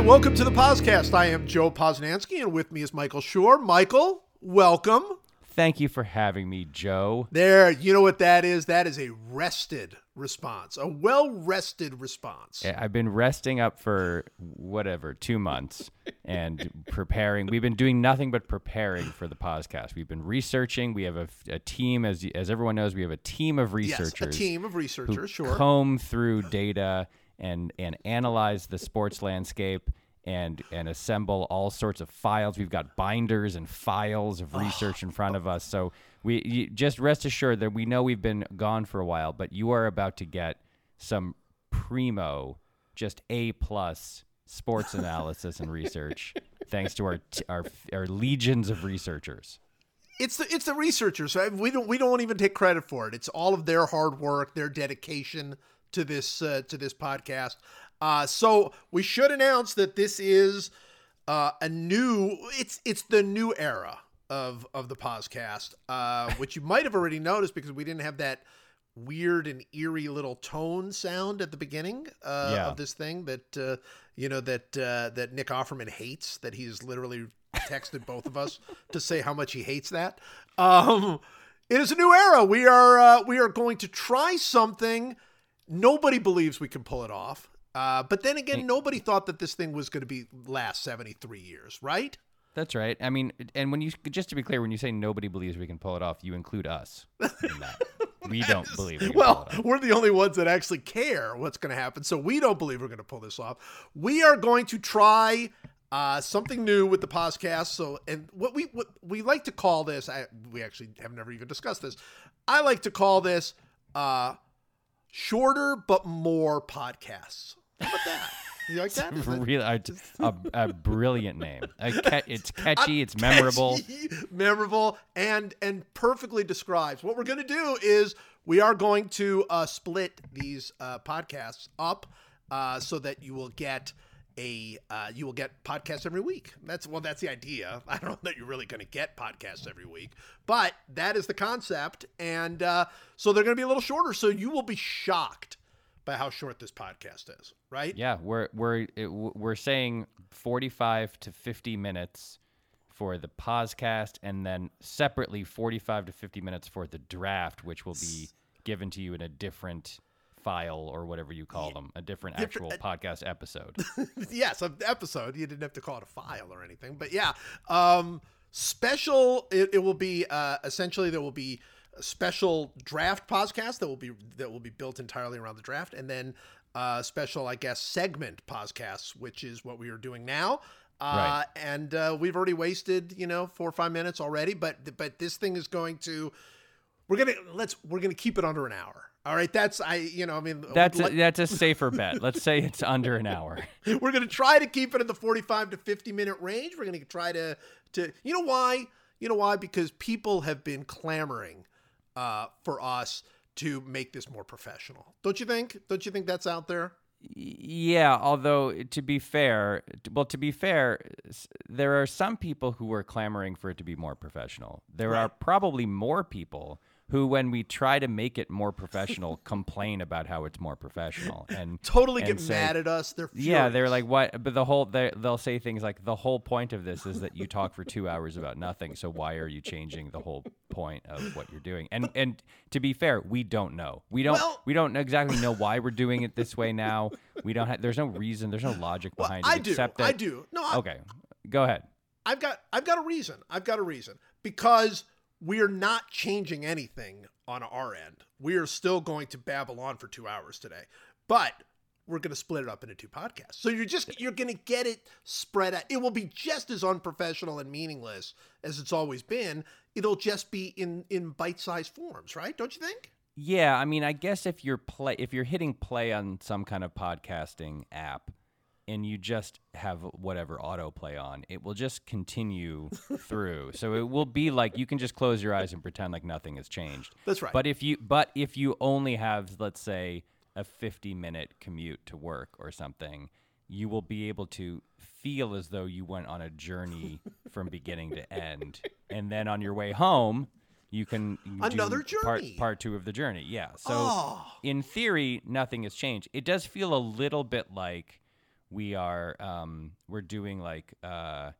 Hi, welcome to the podcast. I am Joe Posnanski, and with me is Michael Schur. Michael, welcome. Thank you for having me, Joe. There, you know what that is? That is a rested response, a well rested response. Yeah, I've been resting up for whatever, two months and preparing. We've been doing nothing but preparing for the podcast. We've been researching. We have a, a team, as, as everyone knows, we have a team of researchers. Yes, a team of researchers, who sure. comb through data and, and analyze the sports landscape and and assemble all sorts of files. We've got binders and files of research in front of us. So we you, just rest assured that we know we've been gone for a while, but you are about to get some primo, just A plus sports analysis and research, thanks to our t- our our legions of researchers. It's the it's the researchers. Right? We don't we don't even take credit for it. It's all of their hard work, their dedication to this uh, to this podcast. Uh, so we should announce that this is uh, a new. It's it's the new era of of the podcast, uh, which you might have already noticed because we didn't have that weird and eerie little tone sound at the beginning uh, Yeah. of this thing that uh, you know that uh, that Nick Offerman hates. That he's literally texted both of us to say how much he hates that. Um, it is a new era. We are uh, we are going to try something. Nobody believes we can pull it off. Uh, but then again, nobody thought that this thing was going to be last 73 years, right? That's right. I mean, and when you just to be clear, when you say nobody believes we can pull it off, you include us in that. we don't believe. We can Well, pull it off. we're the only ones that actually care what's going to happen. So we don't believe we're going to pull this off. We are going to try uh, something new with the podcast. So, and what we what we like to call this, I, we actually have never even discussed this. I like to call this uh, shorter but more podcasts. How about that? You like that? Really a, a, a brilliant name. A ca- it's catchy. It's memorable. catchy, memorable, and and perfectly describes what we're going to do. Is we are going to uh, split these uh, podcasts up uh, so that you will get a uh, you will get podcasts every week. That's well, that's the idea. I don't know that you're really going to get podcasts every week, but that is the concept, and uh, so they're going to be a little shorter. So you will be shocked by how short this podcast is. Right? Yeah, we're we're it, we're saying forty-five to fifty minutes for the podcast, and then separately forty-five to fifty minutes for the draft, which will be given to you in a different file or whatever you call them, a different actual podcast episode. yes, an episode. You didn't have to call it a file or anything, but yeah, um, special. It, it will be uh, essentially there will be a special draft podcast that will be that will be built entirely around the draft, and then uh, special, I guess, segment podcasts, which is what we are doing now. Uh, Right. and uh, we've already wasted, you know, four or five minutes already, but but this thing is going to, we're gonna let's we're gonna keep it under an hour. All right, that's I, you know, I mean, That's a, that's a safer bet. Let's say it's under an hour. we're going to try to keep it in the 45 to 50 minute range. We're going to try to to you know why? You know why? Because people have been clamoring uh, for us to make this more professional. Don't you think? Don't you think that's out there? Yeah, although to be fair, well, to be fair, there are some people who are clamoring for it to be more professional. There are probably more people who, when we try to make it more professional, complain about how it's more professional and Totally and get say- mad at us. They're Yeah, they're like, what? But the whole they- they'll say things like, the whole point of this is that you talk for two hours about nothing. So why are you changing the whole point of what you're doing? And and to be fair, we don't know. We don't Well- we don't exactly know why we're doing it this way now. We don't have. There's no reason. There's no logic Well, behind I it do. except that. I do. No, I, Okay, go ahead. I've got I've got a reason. I've got a reason because we are not changing anything on our end. We are still going to babble on for two hours today, but we're going to split it up into two podcasts. So you're just you're going to get it spread out. It will be just as unprofessional and meaningless as it's always been. It'll just be in in bite-sized forms, right? Don't you think? Yeah, I mean, I guess if you're play if you're hitting play on some kind of podcasting app and you just have whatever autoplay on, it will just continue through. So it will be like you can just close your eyes and pretend like nothing has changed. That's right. But if you but if you only have let's say a 50 minute commute to work or something, you will be able to feel as though you went on a journey from beginning to end. And then on your way home, you can do Another part, journey. part two of the journey. Yeah. So Oh. in theory, nothing has changed. It does feel a little bit like we are um, we're doing like uh,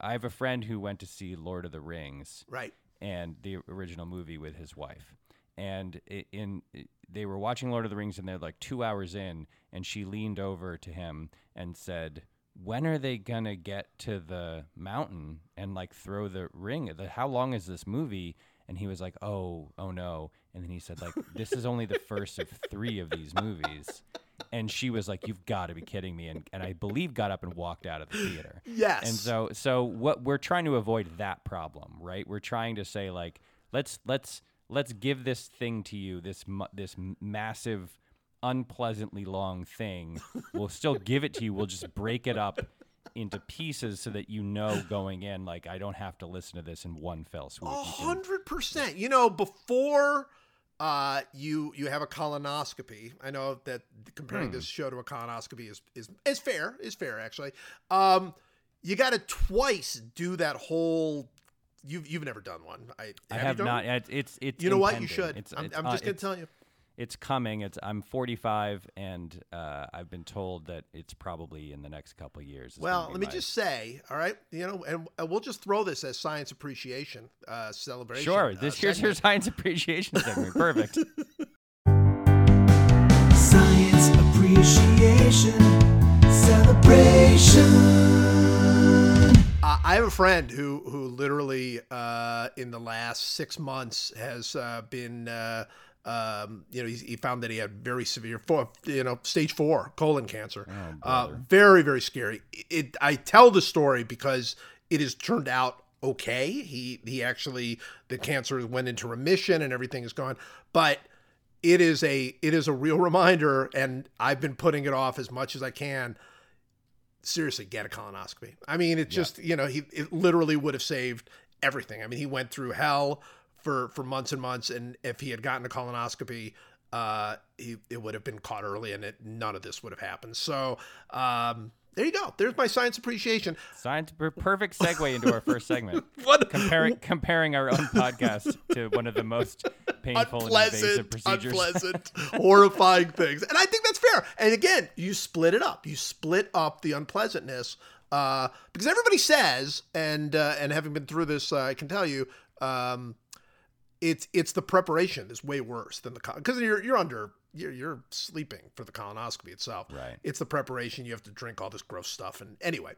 I have a friend who went to see Lord of the Rings Right. and the original movie with his wife. And i- in they were watching Lord of the Rings and they're like 2 hours in and she leaned over to him and said, "When are they to get to the mountain and like throw the ring? The, how long is this movie?" And he was like, "Oh, oh no." And then he said like, "This is only the first of 3 of these movies." And she was like, "You've got to be kidding me!" And and I believe got up and walked out of the theater. Yes. And so so what we're trying to avoid that problem, right? We're trying to say like let's let's let's give this thing to you, this this massive unpleasantly long thing. We'll still give it to you. We'll just break it up into pieces so that you know going in like I don't have to listen to this in one fell swoop. A hundred percent. You know, before uh, you you have a colonoscopy, I know that comparing Hmm. this show to a colonoscopy is is is fair. Is fair actually. Um, you got to twice do that whole. You've you've never done one. I, I have not one? it's it's, You know what? You should. It's, I'm, it's, I'm uh, just gonna tell you. It's coming. It's I'm 45 and uh, I've been told that it's probably in the next couple of years. Well, let me my- just say, all right, you know, and, and we'll just throw this as science appreciation uh, celebration. Sure. uh, This here's your science appreciation segment. Perfect. Science appreciation celebration. Uh, I have a friend who who literally uh, in the last six months has uh, been. Um, you know, he, he found that he had very severe, four, you know, stage four colon cancer. Oh, uh, very, very scary. It. I tell the story because it has turned out okay. He he actually the cancer went into remission and everything is gone. But it is a it is a real reminder, and I've been putting it off as much as I can seriously get a colonoscopy. I mean, it just you know he it literally would have saved everything. I mean, he went through hell for for months and months, and if he had gotten a colonoscopy, uh, he it would have been caught early, and it none of this would have happened. So. Um, there you go. There's my science appreciation. Science perfect segue into our first segment. What Comparing comparing our own podcast to one of the most painful and invasive unpleasant, procedures. unpleasant, horrifying things. And I think that's fair. And again, you split it up. You split up the unpleasantness uh, because everybody says, and uh, and having been through this, uh, I can tell you, um, it's it's the preparation is way worse than the because you're you're under you're you're sleeping for the colonoscopy itself. Right. It's the preparation. You have to drink all this gross stuff. And anyway,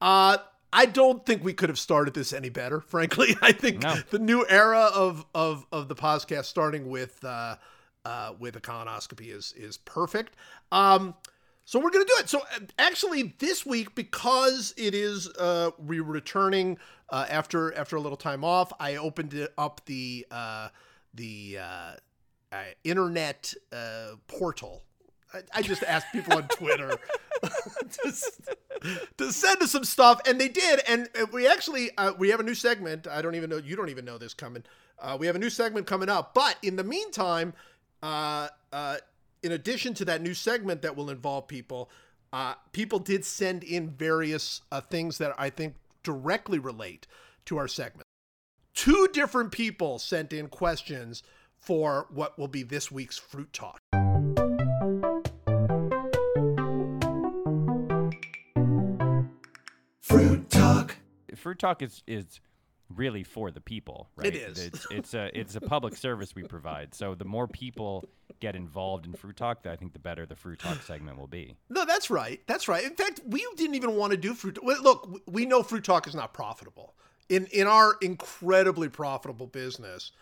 uh, I don't think we could have started this any better. Frankly, I think No. the new era of of of the podcast, starting with uh, uh, with a colonoscopy, is is perfect. Um, so we're gonna do it. So uh, actually, this week because it is uh, we returning uh, after after a little time off, I opened it up the uh, the uh, uh, internet uh, portal. I, I just asked people on Twitter to, to send us some stuff, and they did. And uh, we actually uh, we have a new segment. I don't even know you don't even know this coming. Uh, we have a new segment coming up, but in the meantime, uh, uh, in addition to that new segment that will involve people, uh, people did send in various uh, things that I think directly relate to our segment. Two different people sent in questions for what will be this week's fruit talk. Fruit talk. Fruit Talk is is really for the people, right? It is. It's it's a it's a public service we provide. So the more people get involved in Fruit Talk, I think the better the Fruit Talk segment will be. No, that's right. That's right. In fact, we didn't even want to do fruit. Look, we know fruit talk is not profitable in in our incredibly profitable business.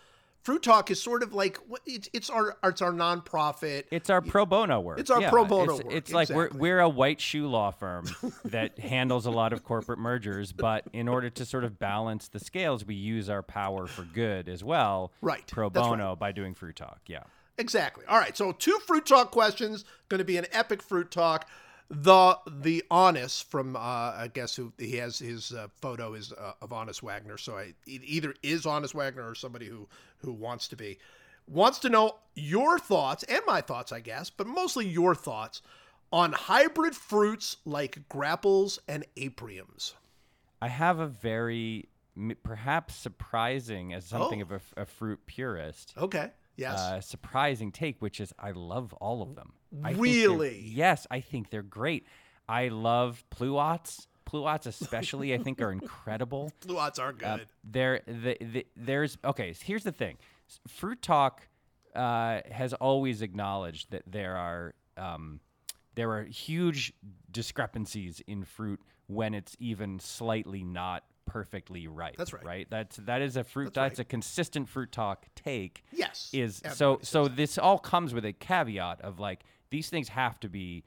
Fruit talk is sort of like it's it's our it's our nonprofit. It's our pro bono work. It's our pro bono it's, work, It's like we're we're a white shoe law firm that handles a lot of corporate mergers, but in order to sort of balance the scales, we use our power for good as well. Right, Pro that's right. bono by doing Fruit Talk. Yeah. Exactly. All right. So two fruit talk questions. Going to be an epic fruit talk. The the Honus from uh, I guess who he has his uh, photo is uh, of Honus Wagner. So I it either is Honus Wagner or somebody who who wants to be wants to know your thoughts and my thoughts, I guess, but mostly your thoughts on hybrid fruits like grapples and apriums. I have a very perhaps surprising as something Oh. of a fruit purist. Okay. Yes. uh, surprising take, which is I love all of them. I Really? yes, I think they're great. I love pluots. Pluots, especially, I think, are incredible. Pluots are good. Uh, there, the, the, there's okay. Here's the thing: Fruit Talk uh, has always acknowledged that there are um, there are huge discrepancies in fruit when it's even slightly not perfectly right. That's right. Right. That's that is a fruit. That's That's, a consistent Fruit Talk take. Yes, Is so so this all comes with a caveat of like these things have to be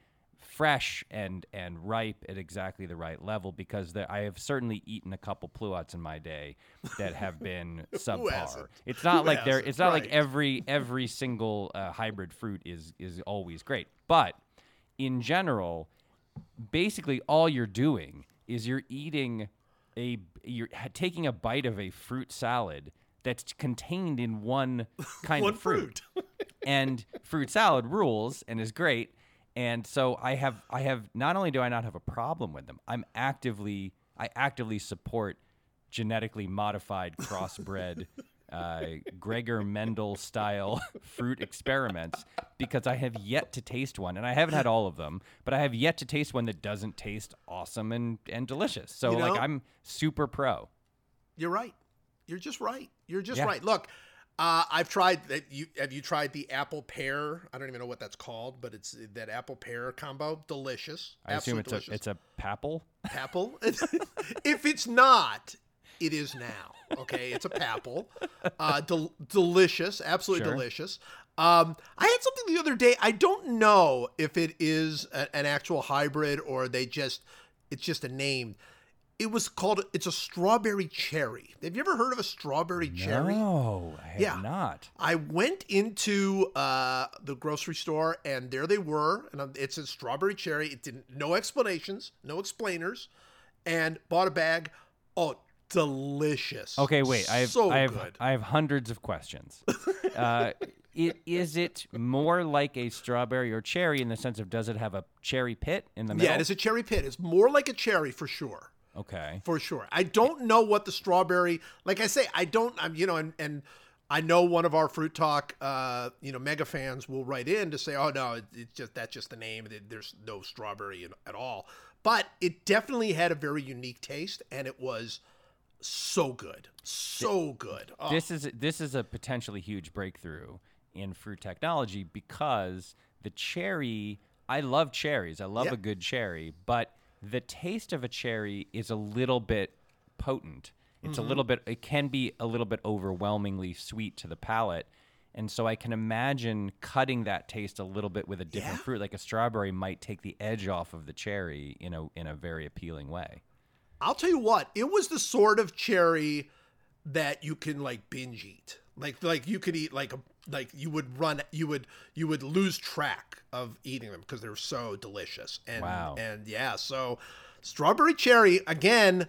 fresh and and ripe at exactly the right level because there, I have certainly eaten a couple pluots in my day that have been subpar. It's not Who like there. It's not like every every single uh, hybrid fruit is is always great, but in general, basically all you're doing is you're eating a you're taking a bite of a fruit salad that's contained in one kind One of fruit fruit. and fruit salad rules and is great. And so I have I have not only do I not have a problem with them, I'm actively I actively support genetically modified crossbred uh, Gregor Mendel style fruit experiments because I have yet to taste one, and I haven't had all of them, but I have yet to taste one that doesn't taste awesome and, and delicious. So You like I'm super pro. You're right. You're just right. You're just Yeah. right. Look, uh, I've tried that. You have you tried the apple pear? I don't even know what that's called, but it's that apple pear combo. Delicious. I assume it's delicious. a it's a papple. Papple. if it's not, it is now. Okay, it's a papple. Uh, del- delicious, absolutely Sure. delicious. Um, I had something the other day. I don't know if it is a- an actual hybrid or they just it's just a name. It was called. It's a strawberry cherry. Have you ever heard of a strawberry cherry? No, I have Yeah. not. I went into uh, the grocery store and there they were, and it's a strawberry cherry. It didn't no explanations, no explainers, and bought a bag. Oh, delicious! Okay, wait. I have so I have good. I have hundreds of questions. uh, it, is it more like a strawberry or cherry in the sense of does it have a cherry pit in the middle? yeah, it is a cherry pit. It's more like a cherry for sure. Okay. for sure. I don't know what the strawberry. Like I say, I don't. I'm you know, and and I know one of our fruit talk, uh, you know, mega fans will write in to say, oh no, it, it's just that's just the name. There's no strawberry in, at all. But it definitely had a very unique taste, and it was so good, so good. Oh, This is this is a potentially huge breakthrough in fruit technology because the cherry. I love cherries. I love Yep. a good cherry, but the taste of a cherry is a little bit potent. It's a mm-hmm. little bit. It can be a little bit overwhelmingly sweet to the palate. And so I can imagine cutting that taste a little bit with a different Yeah. fruit, like a strawberry might take the edge off of the cherry in a in a very appealing way. I'll tell you what, it was the sort of cherry that you can like binge eat. Like like you could eat like a like you would run you would you would lose track of eating them because they're so delicious. And Wow. and yeah, so strawberry cherry again,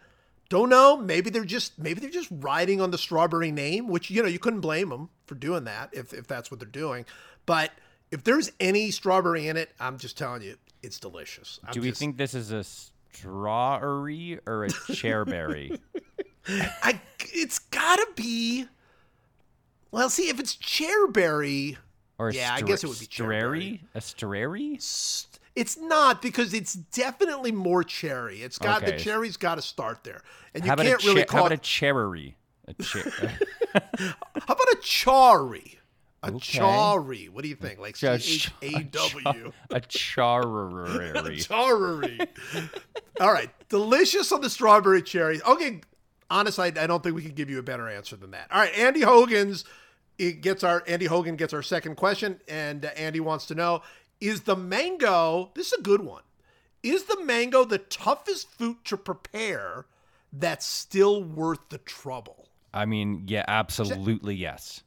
don't know, maybe they're just maybe they're just riding on the strawberry name, which you know, you couldn't blame them for doing that if if that's what they're doing. But if there's any strawberry in it, I'm just telling you, it's delicious. I'm Do we just- think this is a strawberry or a chairberry? I it's gotta be. Well, see if it's chairberry. Or a Yeah, I guess it would be strary? A strary? s- It's not because it's definitely more cherry. It's got the Okay. cherry's got to start there, and you How can't a really cha- how call about a it. cherry? A cha- How about a chari? A Okay. chari. What do you think? Like C a H A W. a charary. Chari. All right, delicious on the strawberry cherry. Okay, Honus, I, I don't think we can give you a better answer than that. All right, Andy Hogan's it gets our Andy Hogan gets our second question, and uh, Andy wants to know: Is the mango? This is a good one. Is the mango the toughest fruit to prepare that's still worth the trouble? I mean, yeah, absolutely yes.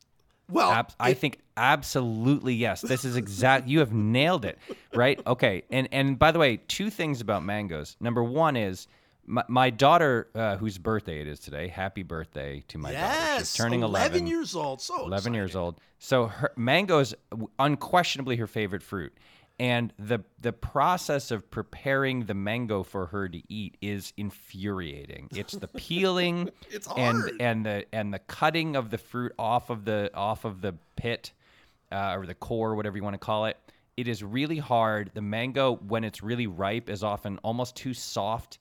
Well, Ab- I Oh, think absolutely yes. This is exact. you have nailed it, right? Okay. And and by the way, two things about mangoes. Number one is my, my daughter, uh, whose birthday it is today. Happy birthday to my daughter. yes, She's turning eleven. years old. So 11 years exciting. old. So her mango is unquestionably her favorite fruit. And the the process of preparing the mango for her to eat is infuriating. It's the peeling It's and hard. and the and the cutting of the fruit off of the off of the pit uh, or the core, whatever you want to call it. it is really hard. The mango, when it's really ripe, is often almost too soft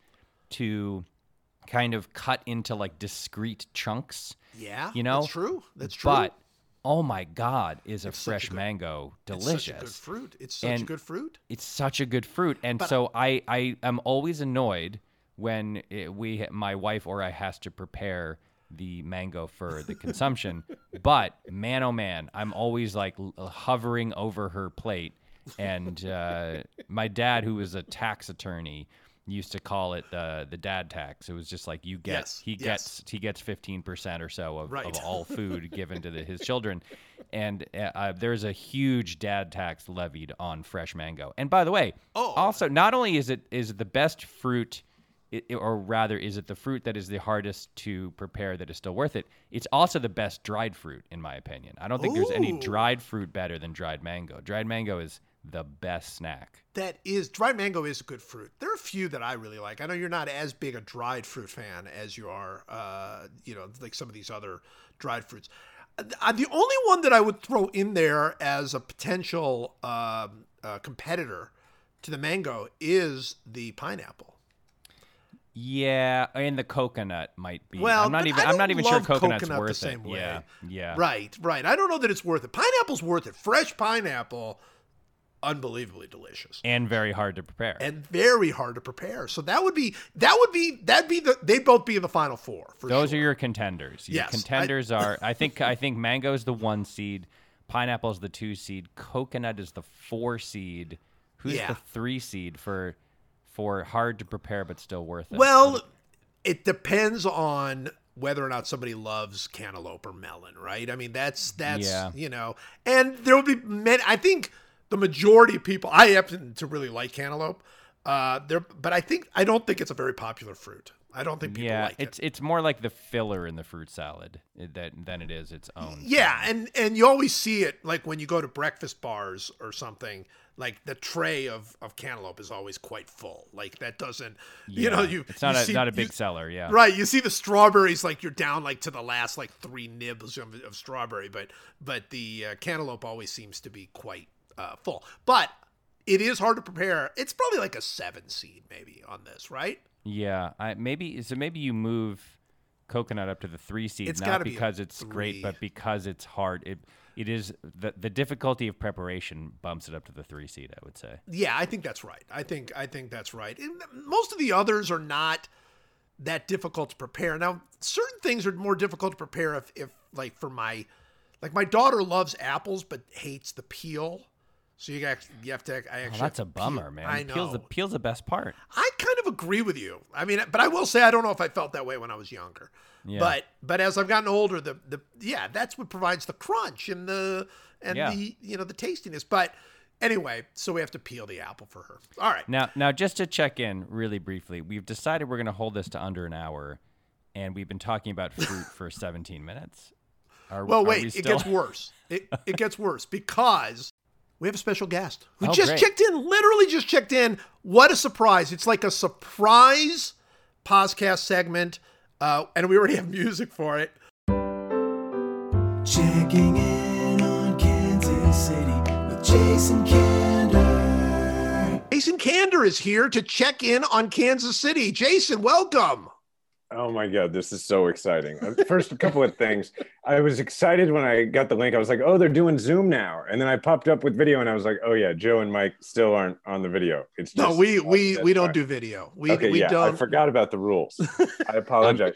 to kind of cut into like discrete chunks. Yeah, You know? that's true. That's true. But oh my god, is a It's such a fresh good- mango it's delicious? such a good fruit. It's such a And- good fruit. it's such a good fruit and so i i am always annoyed when it, we my wife or i has to prepare the mango for the consumption but man oh man i'm always like hovering over her plate and uh, my dad who is a tax attorney used to call it the the dad tax. It was just like you get Yes, he yes. gets he gets 15% or so of, Right. of all food given to the, his children. And uh, uh, there's a huge dad tax levied on fresh mango. And by the way Oh. also not only is it is it the best fruit i- i- or rather is it the fruit that is the hardest to prepare that is still worth it? It's also the best dried fruit in my opinion. I don't think there's any dried fruit better than dried mango. Dried mango is the best snack That is dried mango is a good fruit. There are a few that I really like. I know you're not as big a dried fruit fan as you are, uh, you know, like some of these other dried fruits. Uh, the only one that I would throw in there as a potential um, uh, competitor to the mango is the pineapple. yeah and the coconut might be Well, i'm not even i'm don't even sure coconut's coconut the worth same it way. yeah yeah Right, right. I don't know that it's worth it. Pineapple's worth it. Fresh pineapple, unbelievably delicious. and very hard to prepare and very hard to prepare. So that would be that would be that'd be the they'd both be in the final four for Those sure. are your contenders. Your Yes, I- contenders are I think I think mango is the one seed, pineapple is the two seed, coconut is the four seed. Who's Yeah. the three seed for for hard to prepare but still worth it? well, it depends on whether or not somebody loves cantaloupe or melon, right? I mean, that's that's Yeah. you know, and there will be many. I think the majority of people. I happen to really like cantaloupe. Uh, there, but I think I don't think it's a very popular fruit. I don't think people yeah, like it's it. it's more like the filler in the fruit salad eh, that than it is its own. Yeah, and and you always see it like when you go to breakfast bars or something. Like the tray of, of cantaloupe is always quite full. Like that doesn't, you know, you it's not you a see- not a big you- seller. Yeah, Right, you see the strawberries like you're down like to the last like three nibs of, of strawberry, but but the uh, cantaloupe always seems to be quite uh, full. But it is hard to prepare. It's probably like a seven seed maybe on this, right? Yeah, I maybe so maybe you move coconut up to the three seed, It's not gotta be because it's great, but because it's hard. It it is the the difficulty of preparation bumps it up to the three seed. I would say. Yeah, I think that's right. I think I think that's right. And most of the others are not that difficult to prepare. Now, certain things are more difficult to prepare if, if like for my like my daughter loves apples but hates the peel. So you got you have to I Oh, actually that's a to peel- bummer, man. I know. Peel's the peel's the best part. I kind of agree with you. I mean, but I will say I don't know if I felt that way when I was younger. Yeah. But but as I've gotten older, the the yeah, that's what provides the crunch and the and Yeah. the you know the tastiness. But anyway, so we have to peel the apple for her. All right. Now, now, just to check in really briefly, we've decided we're going to hold this to under an hour, and we've been talking about fruit for 17 minutes. Are, Well, are wait, we it gets worse. It, it gets worse because we have a special guest who Oh, just great. checked in, literally just checked in. What a surprise. It's like a surprise podcast segment, uh, and we already have music for it. Checking in on Kansas City with Jason Kander. Jason Kander is here to check in on Kansas City. Jason, welcome. Oh my God, this is so exciting. Uh, First, a couple of things. I was excited when I got the link. I was like, oh, they're doing Zoom now. And then I popped up with video and I was like, oh yeah, Joe and Mike still aren't on the video. It's No, we we we don't fine. do video. We Okay, we yeah, I don't. forgot about the rules. I apologize.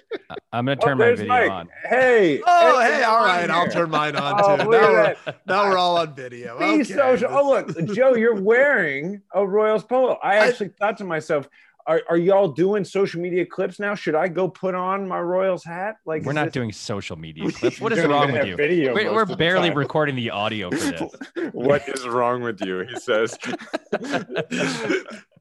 I'm going to Oh, turn my video Mike. on. Hey. Oh, hey, hey, all I'm right. I'll turn mine on Oh, too. look Now we're, now we're all on video. Be Okay. social. Oh, look, Joe, you're wearing a Royals polo. I I- actually thought to myself, are, are y'all doing social media clips now? Should I go put on my Royals hat? Like, We're not this- doing social media clips. What We is don't wrong with you? video We're, we're of the barely recording the audio for this. what is wrong with you? He says.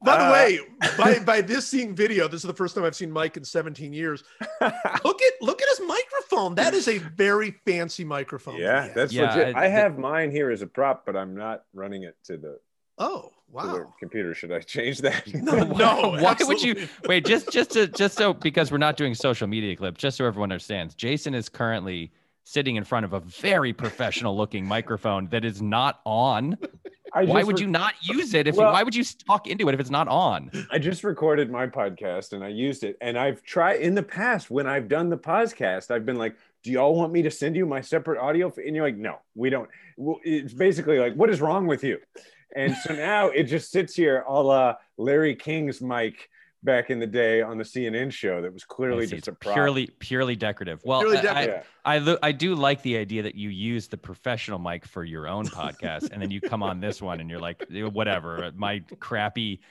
By the Uh, way, by by this seeing video, this is the first time I've seen Mike in 17 years. Look at look at his microphone. That is a very fancy microphone. yeah, that's Yeah, legit. I- I have mine here as a prop, but I'm not running it to the, oh to the wow. computer. Should I change that? No, no. Why would you wait? Just just to just so because we're not doing social media clips. Just so everyone understands, Jason is currently sitting in front of a very professional looking microphone that is not on. I Why would re- you not use it if Well- you, why would you talk into it if it's not on? I just recorded my podcast and I used it. And I've tried in the past when I've done the podcast, I've been like, do y'all want me to send you my separate audio? f-" And you're like, no, we don't. It's basically like, what is wrong with you? And so now it just sits here a la Larry King's mic back in the day on the CNN show that was clearly just a prop. purely purely decorative. Well, Purely I- decorative. Yeah. I, I, I do like the idea that you use the professional mic for your own podcast, and then you come on this one and you're like, "Eh, whatever, my crappy.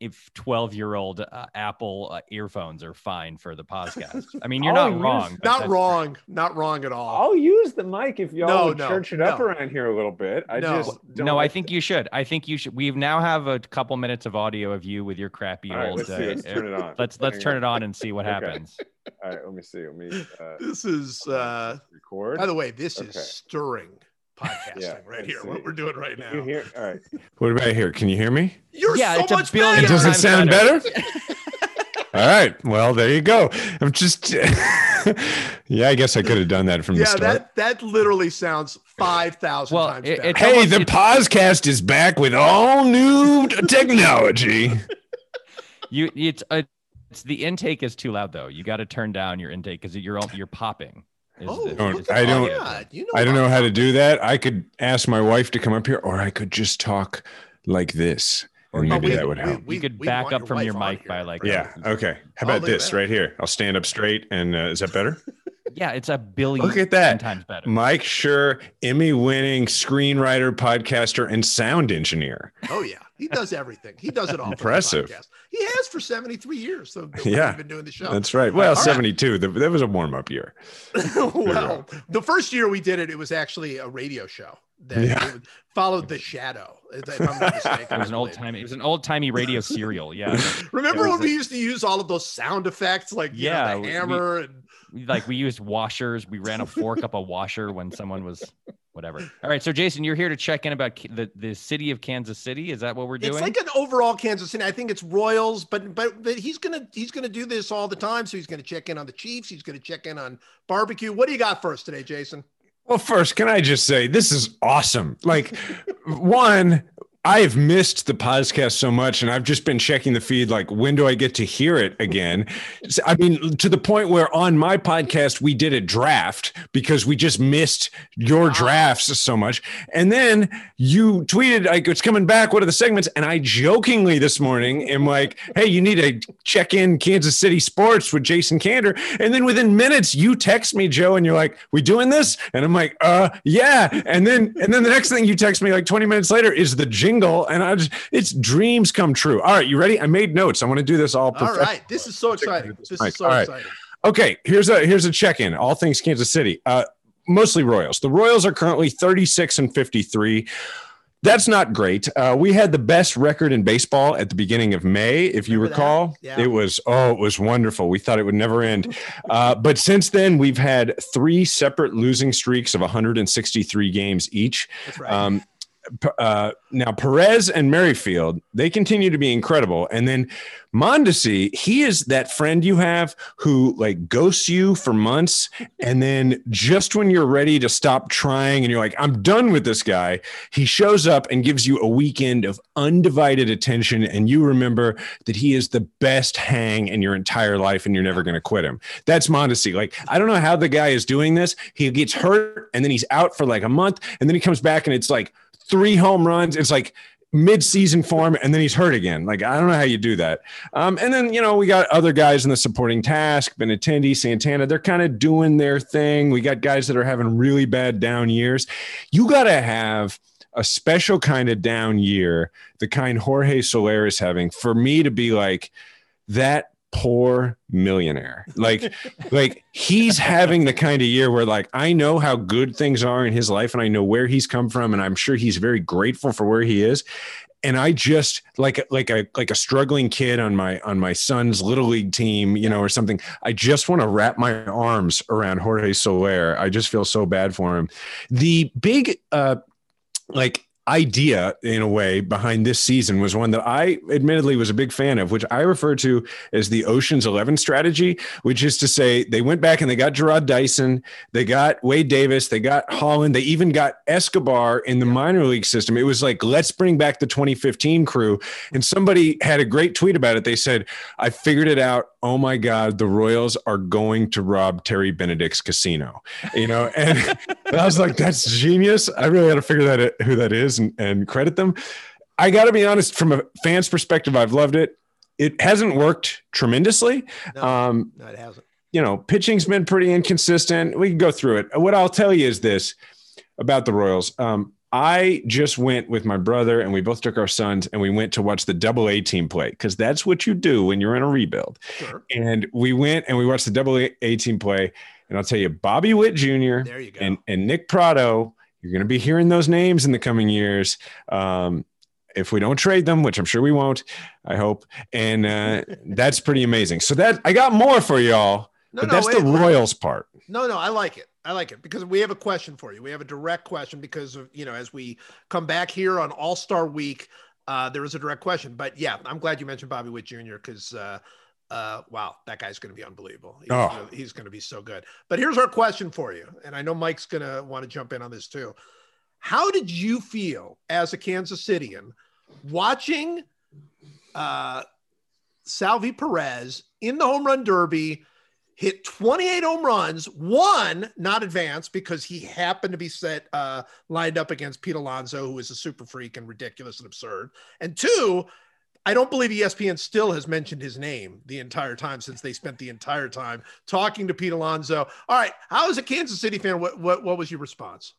If 12 year old uh, Apple uh, earphones are fine for the podcast. I mean, you're not wrong. Not that's- wrong. Not wrong at all. I'll use the mic if y'all No, would no, church it up around here a little bit. I No. just don't No, I like think you should. I think you should. We now have a couple minutes of audio of you with your crappy All right, old. let's see. Let's uh, turn it on. let's let's Hang turn on. it on and see what Okay. happens. All right, let me see. Let me uh, This is, uh, record. by the way, this is stirring podcasting Yeah, right here. see. What we're doing right now. You hear? All right. What about here? Can you hear me? You're Yeah, so it's a much billion It better. doesn't sound better. better. All right. Well, there you go. I'm just. yeah, I guess I could have done that from the start. Yeah, that that literally sounds five thousand Well, times it- better. it's hey, almost- the it's- podcast is back with all new technology. You it's uh, it's the intake is too loud though. You got to turn down your intake because you're all- you're popping. Is oh, the- Don't- is look the at I don't- audio. that. You know I don't know how to do that. I could ask my wife to come up here, or I could just talk like this, Or and maybe could- that would we- help. we- you could back want up your from your wife on mic by like Yeah. Okay. How about this that. right here? I'll stand up straight, and uh, is that better? yeah, it's a billion. Look at that. times better. Mike Schur, Emmy-winning screenwriter, podcaster, and sound engineer. Oh yeah, he does everything. He does it all. Impressive. He has for seventy three years. So Yeah. we've been doing the show. That's right. Well, All right. 72. That, that was a warm-up year. well, the first year we did it, it was actually a radio show that Yeah. followed the shadow. If I'm not mistaken. It was an old timey. It was an old timey radio serial. Yeah, Remember It was when we used to use all of those sound effects, like you know, Yeah, the we- hammer and like we used washers. We ran a fork up a washer when someone was whatever. All right, so Jason, you're here to check in about the the city of Kansas City. Is that what we're doing? it's like an overall Kansas City. I think it's Royals, but but but he's gonna he's gonna do this all the time. So he's gonna check in on the Chiefs. He's gonna check in on barbecue. What do you got for us today, Jason? Well, first, can I just say this is awesome? Like, one, I have missed the podcast so much, and I've just been checking the feed. Like, when do I get to hear it again? I mean, to the point where on my podcast we did a draft because we just missed your drafts so much, and then you tweeted like it's coming back. What are the segments? And I jokingly this morning am like, "Hey, you need to check in Kansas City sports with Jason Kander," and then within minutes you text me, Joe, and you're like, "We doing this?" And I'm like, "Uh, yeah." And then and then the next thing you text me like 20 minutes later is the jingle, and I just it's dreams come true. All right, you ready? I made notes. I want to do this all. All perfect. this is so exciting. This is so right. exciting. Okay, here's a here's a check-in. All things Kansas City. Uh mostly Royals. The Royals are currently 36 and 53. That's not great. Uh, we had the best record in baseball at the beginning of May, if you Remember recall. Yeah. It was oh, it was wonderful. We thought it would never end. Uh, but since then, we've had three separate losing streaks of 163 games each. Right. Um, uh, now Perez and Merrifield, they continue to be incredible. And then Mondesi, he is that friend you have who like ghosts you for months. And then just when you're ready to stop trying and you're like, I'm done with this guy, he shows up and gives you a weekend of undivided attention. And you remember that he is the best hang in your entire life and you're never going to quit him. That's Mondesi. Like, I don't know how the guy is doing this. He gets hurt and then he's out for like a month and then he comes back and it's like three home runs. It's like mid-season form and then he's hurt again. Like, I don't know how you do that. Um, and then, you know, we got other guys in the supporting task, Benintendi, Santana, they're kind of doing their thing. We got guys that are having really bad down years. You got to have a special kind of down year, the kind Jorge Soler is having for me to be like, that poor millionaire. Like, like he's having the kind of year where like I know how good things are in his life and I know where he's come from and I'm sure he's very grateful for where he is. And I just like like a like a struggling kid on my on my son's little league team, you know, or something. I just want to wrap my arms around Jorge Soler. I just feel so bad for him. The big uh like idea in a way behind this season was one that I admittedly was a big fan of, which I refer to as the Ocean's 11 strategy, which is to say they went back and they got Jarrod Dyson, they got Wade Davis, they got Holland, they even got Escobar in the minor league system. It was like, let's bring back the 2015 crew. And somebody had a great tweet about it. They said, I figured it out. Oh my God, the Royals are going to rob Terry Benedict's casino. You know, and I was like, that's genius. I really got to figure that out who that is and, and credit them. I got to be honest, from a fan's perspective, I've loved it. It hasn't worked tremendously. No, Um, no, it hasn't. you know, pitching's been pretty inconsistent. We can go through it. What I'll tell you is this about the Royals. Um, I just went with my brother and we both took our sons and we went to watch the double A team play because that's what you do when you're in a rebuild. Sure. And we went and we watched the double A team play. And I'll tell you, Bobby Witt Jr. There you go. and, and Nick Pratto, you're going to be hearing those names in the coming years. Um, if we don't trade them, which I'm sure we won't, I hope. And uh, that's pretty amazing. So that I got more for y'all, no, but no, that's wait, the. Royals part. No, no, I like it. I like it because we have a question for you. We have a direct question because of, you know, as we come back here on All Star Week, uh, there was a direct question. But yeah, I'm glad you mentioned Bobby Witt Jr. because, uh, uh, wow, that guy's going to be unbelievable. He's, Oh. gonna, he's going to be so good. But here's our question for you. And I know Mike's going to want to jump in on this too. How did you feel as a Kansas Cityan watching uh, Salvy Perez in the home run derby hit 28 home runs, one not advanced because he happened to be set uh, lined up against Pete Alonso, who is a super freak and ridiculous and absurd. And two, I don't believe ESPN still has mentioned his name the entire time since they spent the entire time talking to Pete Alonso. All right, how is a Kansas City fan, what what, what was your response?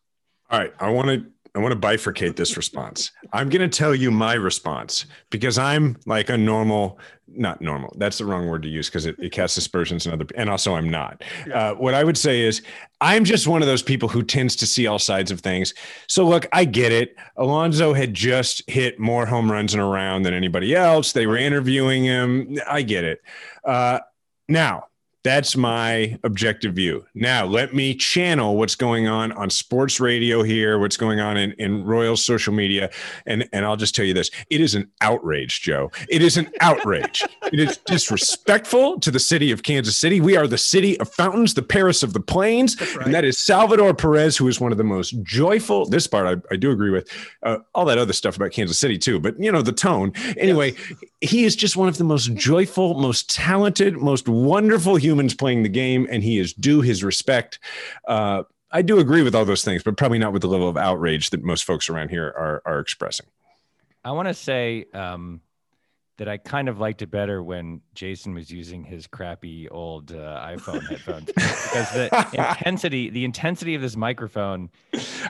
All right, I want to I want to bifurcate this response. I'm going to tell you my response because I'm like a normal, not normal. That's the wrong word to use because it, it casts aspersions and other, and also I'm not. Uh, what I would say is I'm just one of those people who tends to see all sides of things. So look, I get it. Alonso had just hit more home runs in a round than anybody else. They were interviewing him. I get it. Uh, now. That's my objective view. Now, let me channel what's going on on sports radio here, what's going on in, in Royals social media. And, and I'll just tell you this it is an outrage, Joe. It is an outrage. it is disrespectful to the city of Kansas City. We are the city of fountains, the Paris of the plains. right. And that is Salvador Perez, who is one of the most joyful. This part I, I do agree with. Uh, all that other stuff about Kansas City, too. But, you know, the tone. Anyway, he is just one of the most joyful, most talented, most wonderful humans playing the game, and he is due his respect. Uh, I do agree with all those things, but probably not with the level of outrage that most folks around here are, are expressing. I want to say um, that I kind of liked it better when Jason was using his crappy old uh, iPhone headphones because the intensity, the intensity of this microphone,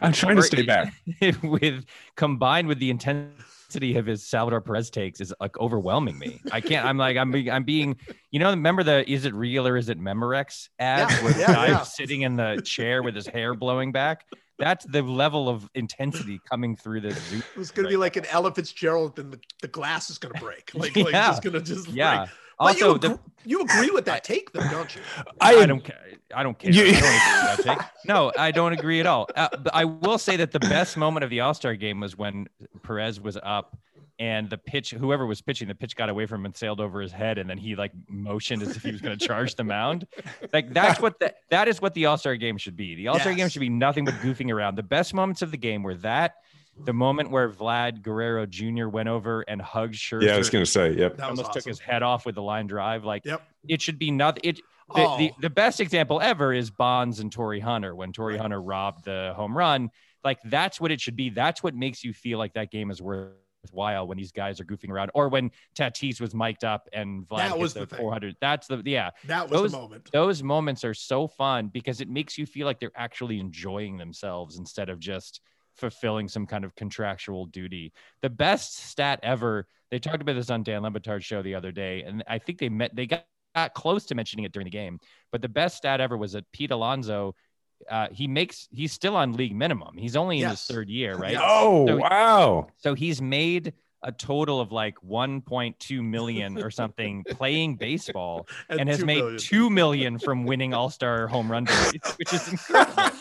I'm trying to stay back. with combined with the intensity of his Salvador Perez takes is like overwhelming me. I can't. I'm like I'm being, I'm being. You know, remember the is it real or is it Memorex ads Yeah, where the yeah, guy's yeah. sitting in the chair with his hair blowing back? That's the level of intensity coming through this. Zoom It was going to be like an Ella Fitzgerald, and the, the glass is going to break. Like, like Yeah. just going to just Yeah. break. But you, Also, agree, the, you agree with that take, though, don't you? I, don't care. I don't care. You- I don't agree that take. No, I don't agree at all. Uh, but I will say that the best moment of the All Star game was when Perez was up and the pitch, whoever was pitching, the pitch got away from him and sailed over his head, and then he like motioned as if he was going to charge the mound. Like that's what the, that is what the All Star game should be. The All Star game should be nothing but goofing around. The best moments of the game were that. The moment where Vlad Guerrero Jr. went over and hugged Scherzer, Yeah, I was going to say, yep. That was almost took his head off with the line drive. Like Yep. it should be nothing. It the, Oh. the, the best example ever is Bonds and Torii Hunter when Torii Right. Hunter robbed the home run. Like that's what it should be. That's what makes you feel like that game is worthwhile when these guys are goofing around, or when Tatis was mic'd up and Vlad That was the the thing. 400. That's the yeah. That was Those- the moment. Those moments are so fun because it makes you feel like they're actually enjoying themselves instead of just fulfilling some kind of contractual duty. The best stat ever. They talked about this on Dan Le Batard's show the other day, and I think they met. They got, got close to mentioning it during the game. But the best stat ever was that Pete Alonso. Uh, he makes. He's still on league minimum. He's only in Yes. his third year, right? Oh, So- wow. So he's made a total of like 1.2 million or something playing baseball and has two made million. 2 million from winning all-star home run derbies, which is incredible.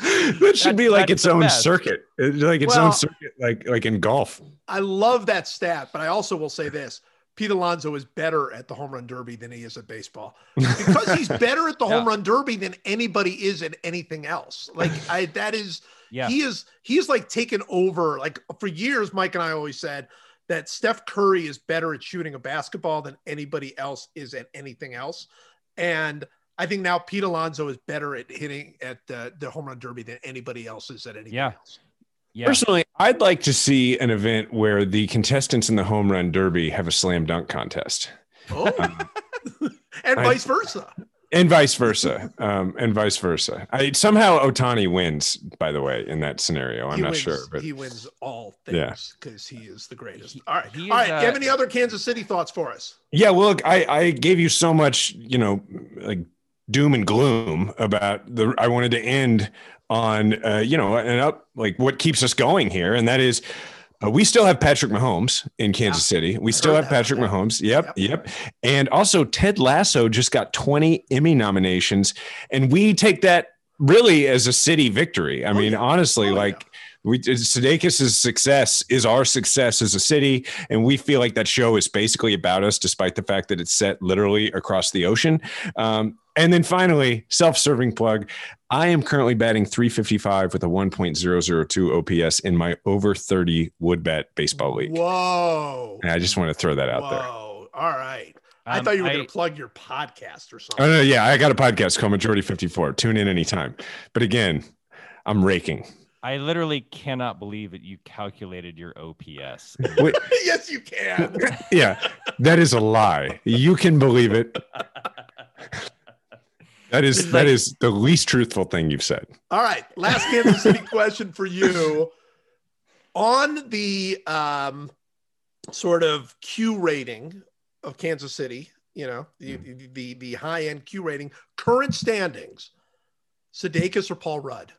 that should be like its own best. circuit, like its Well- own circuit, like like in golf. I love that stat, but I also will say this. Pete Alonso is better at the home run derby than he is at baseball because he's better at the home run derby than anybody is at anything else. Like I, that is, Yeah. he is, he's like taken over. Like for years, Mike and I always said that Steph Curry is better at shooting a basketball than anybody else is at anything else. And I think now Pete Alonso is better at hitting at the, the home run derby than anybody else is at anything Yeah. else. Yeah. Personally, I'd like to see an event where the contestants in the home run derby have a slam dunk contest, Oh, and I- vice versa. and vice versa, um, and vice versa. I, somehow Ohtani wins, by the way, in that scenario. I'm he not wins, sure, but he wins all Yeah. things because he is the greatest. He- all right, he all is, right. Do you have uh, any other Kansas City thoughts for us? Yeah, well, look, I, I gave you so much, you know, like doom and gloom about the. I wanted to end on, uh, you know, and up like what keeps us going here, and that is. Uh, we still have Patrick Mahomes in Kansas City. We still have that, Patrick yeah. Mahomes. Yep, Yep. yep. And also, Ted Lasso just got 20 Emmy nominations, and we take that really as a city victory. I Oh, mean, yeah. honestly, Oh, yeah. like we Sudeikis' success is our success as a city, and we feel like that show is basically about us, despite the fact that it's set literally across the ocean. Um, and then finally, self-serving plug. I am currently batting 355 with a 1.002 OPS in my over 30 wood bet baseball league. Whoa! And I just want to throw that out there. Whoa! All right. I Um, thought you were going to plug your podcast or something. Oh no, yeah, I got a podcast called Majority 54. Tune in anytime. But again, I'm raking. I literally cannot believe that you calculated your OPS. Wait, yes, you can. yeah, that is a lie. You can believe it. That is It's like- is the least truthful thing you've said. All right. Last Kansas City question for you. On the um, sort of Q rating of Kansas City, you know, the, the, the high end Q rating, current standings, Sudeikis or Paul Rudd?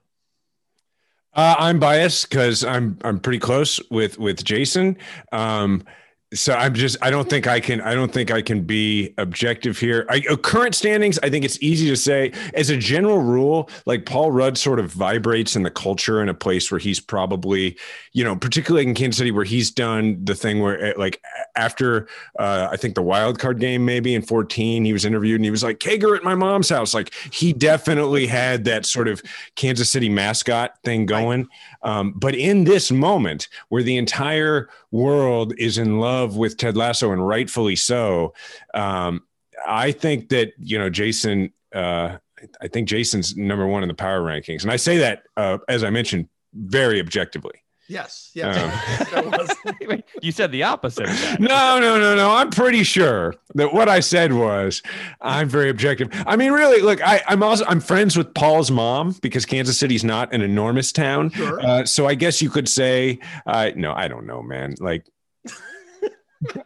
Uh, I'm biased because I'm I'm pretty close with with Jason. Um, so I'm just I don't think I can I don't think I can be objective here. I, uh, current standings, I think it's easy to say as a general rule, like Paul Rudd sort of vibrates in the culture in a place where he's probably, you know, particularly in Kansas City where he's done the thing where uh, like after uh, I think the wild card game maybe in 14, he was interviewed and he was like Kager at my mom's house. Like he definitely had that sort of Kansas City mascot thing going. Um, but in this moment where the entire world is in love with Ted Lasso and rightfully so, um, I think that, you know, Jason, uh, I think Jason's number one in the power rankings. And I say that, uh, as I mentioned, very objectively. Yes. Yes. Um, that was. Wait, you said the opposite of that. No, no, no, no. I'm pretty sure that what I said was I'm very objective. I mean, really, look, I, I'm also I'm friends with Paul's mom because Kansas City's not an enormous town. Sure. Uh, so I guess you could say, uh, no, I don't know, man. Like,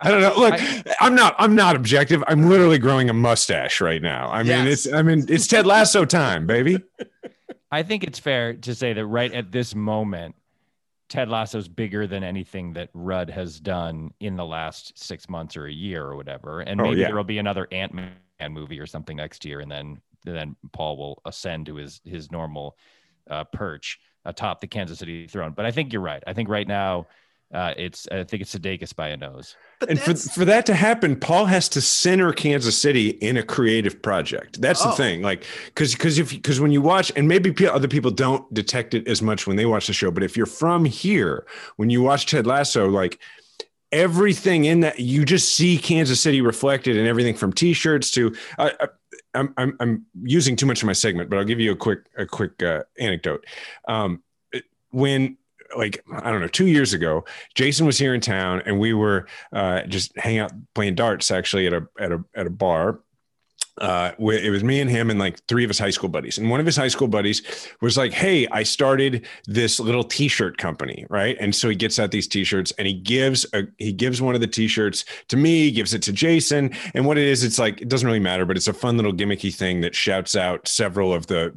I don't know. Look, I'm not. I'm not objective. I'm literally growing a mustache right now. I mean, Yes. it's. I mean, it's Ted Lasso time, baby. I think it's fair to say that right at this moment, Ted Lasso's bigger than anything that Rudd has done in the last six months or a year or whatever. And Oh, maybe yeah. there will be another Ant Man movie or something next year, and then then Paul will ascend to his his normal uh, perch atop the Kansas City throne. But I think you're right. I think right now. Uh, it's I think it's Sudeikis by a nose. But And for, that's- for that to happen, Paul has to center Kansas City in a creative project. That's the Oh. thing. Like, because because if because when you watch, and maybe pe- other people don't detect it as much when they watch the show, but if you're from here, when you watch Ted Lasso, like everything in that, you just see Kansas City reflected in everything from T-shirts to. I I- I'm, I'm I'm using too much of my segment, but I'll give you a quick a quick uh, anecdote. Um, when like I don't know, two years ago, Jason was here in town, and we were uh, just hanging out playing darts actually at a at a at a bar. Uh, it was me and him and like three of his high school buddies, and one of his high school buddies was like, "Hey, I started this little T-shirt company, right?" And so he gets out these T-shirts, and he gives a he gives one of the T-shirts to me, gives it to Jason, and what it is, it's like it doesn't really matter, but it's a fun little gimmicky thing that shouts out several of the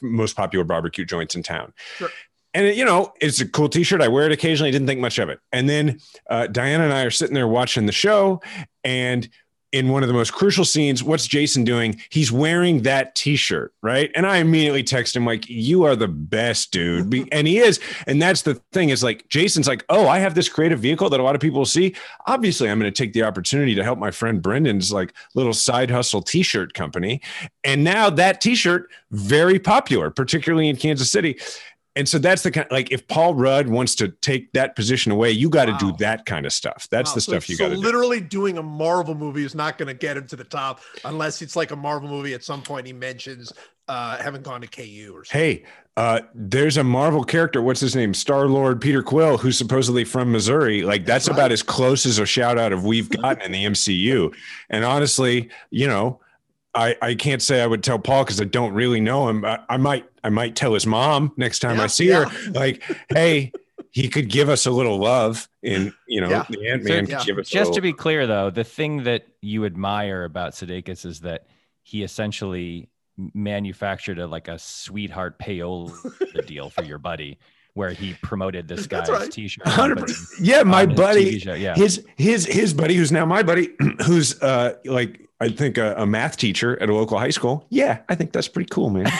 most popular barbecue joints in town. Sure. And it, you know, it's a cool T-shirt. I wear it occasionally. Didn't think much of it. And then uh, Diana and I are sitting there watching the show, and in one of the most crucial scenes, what's Jason doing? He's wearing that t-shirt, right? And I immediately text him like, "You are the best, dude." And he is. And that's the thing is like Jason's like, "Oh, I have this creative vehicle that a lot of people see. Obviously, I'm going to take the opportunity to help my friend Brendan's like little side hustle t-shirt company." And now that t-shirt very popular, particularly in Kansas City. And so that's the kind like if Paul Rudd wants to take that position away, you got to Wow. do that kind of stuff. That's Wow, the so- stuff you so got to do. literally doing a Marvel movie is not going to get him to the top unless it's like a Marvel movie at some point he mentions uh haven't gone to KU or something. Hey, uh, there's a Marvel character. What's his name? Star Lord Peter Quill, who's supposedly from Missouri. Like that's, That's about right. as close as a shout out of we've gotten in the MCU. And honestly, you know, I, I can't say I would tell Paul because I don't really know him. I, I might I might tell his mom next time Yeah, I see her, like, hey, he could give us a little love in you know Yeah. the Ant Man So, could yeah. give us Just to be clear, though, the thing that you admire about Sudeikis is that he essentially manufactured a like a sweetheart payola deal for your buddy, where he promoted this guy's right. t-shirt. Yeah, my on his buddy, Yeah, his his his buddy, who's now my buddy, who's uh like I think a, a math teacher at a local high school. Yeah, I think that's pretty cool, man.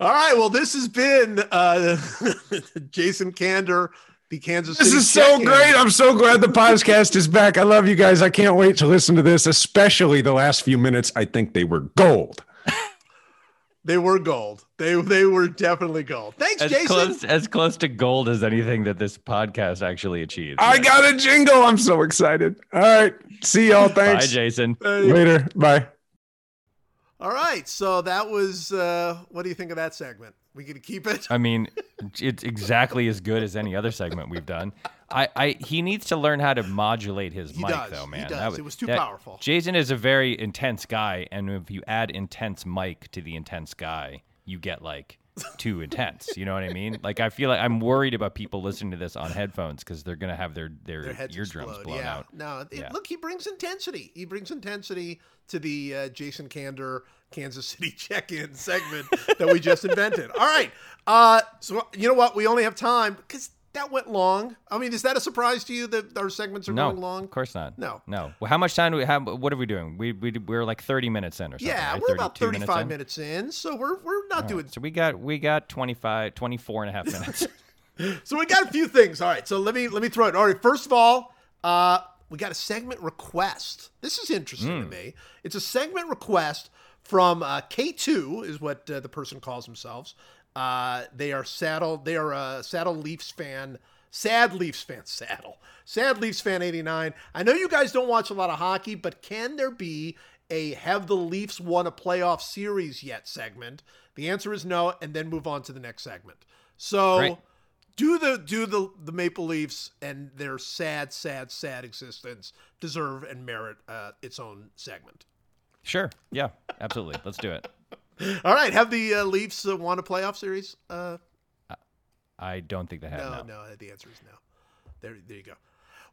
All right, well this has been uh Jason Kander, the Kansas this City is so Check-In. great. I'm so glad the podcast is back. I love you guys. I can't wait to listen to this, especially the last few minutes. I think they were gold. They were gold. They they were definitely gold. Thanks, as Jason. close as close to gold as anything that this podcast actually achieves. I Yeah. got a jingle. I'm so excited. All right. See y'all. Thanks. Bye, Jason. Hey. Later. Bye. All right, so that was uh what do you think of that segment? We gonna keep it? I mean, it's exactly as good as any other segment we've done. I, I he needs to learn how to modulate his He mic does. though, He man. does. It was too that- powerful. Jason is a very intense guy, and if you add intense mic to the intense guy, you get like too intense. You know what I mean? Like I feel like I'm worried about people listening to this on headphones because they're gonna have their their, Their eardrums explode. blown yeah. out. No, it, Yeah. look, he brings intensity. He brings intensity to the uh, Jason Kander Kansas City check-in segment that we just invented. All right. Uh, so you know what? We only have time because that went long. I mean, is that a surprise to you that our segments are No, going long? of course not. No. no. Well, how much time do we have? What are we doing? We we we're like 30 minutes in or something. Yeah, right? we're about 32 35 in? minutes in, so we're we're not doing So we got we got 25 24 and a half minutes. So we got a few things. All right. So let me let me throw it. All right. First of all, uh, we got a segment request. This is interesting to me. It's a segment request from uh, K2 is what uh, the person calls themselves. Uh, they are saddle. They are a saddle Leafs fan. Sad Leafs fan. Saddle. Sad Leafs fan 89. I know you guys don't watch a lot of hockey, but can there be a have the Leafs won a playoff series yet segment? The answer is no, and then move on to the next segment. So Great. do the do the the Maple Leafs and their sad, sad, sad existence deserve and merit uh, its own segment. sure. Yeah. Absolutely. Let's do it. All right, have the uh, Leafs uh, won a playoff series? Uh, I don't think they have. no, No. no, The answer is no. There, there you go.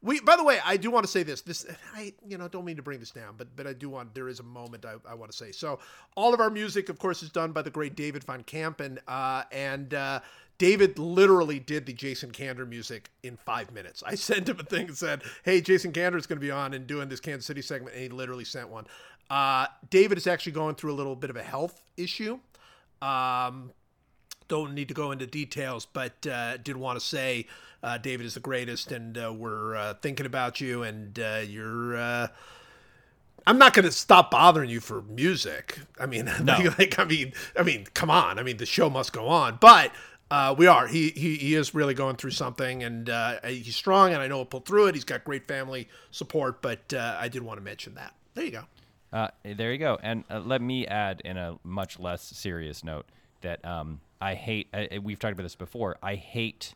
We, by the way, I do want to say this. This, I, you know, don't mean to bring this down, but but I do want. There is a moment I, I want to say. So, all of our music, of course, is done by the great David Van Kampen, uh, and uh, David literally did the Jason Kander music in five minutes. I sent him a thing and said, "Hey, Jason Kander is going to be on and doing this Kansas City segment," and he literally sent one. Uh, David is actually going through a little bit of a health issue. Um, don't need to go into details, but uh, did want to say uh, David is the greatest, and uh, we're uh, thinking about you, and uh, you're. Uh, I'm not going to stop bothering you for music. I mean, like, like, I mean, I mean, come on. I mean, the show must go on, but. Uh, we are. He, he he is really going through something, and uh, he's strong, and I know he'll pull through it. He's got great family support, but uh, I did want to mention that. There you go. Uh, there you go. And uh, let me add, in a much less serious note, that um, I hate. Uh, we've talked about this before. I hate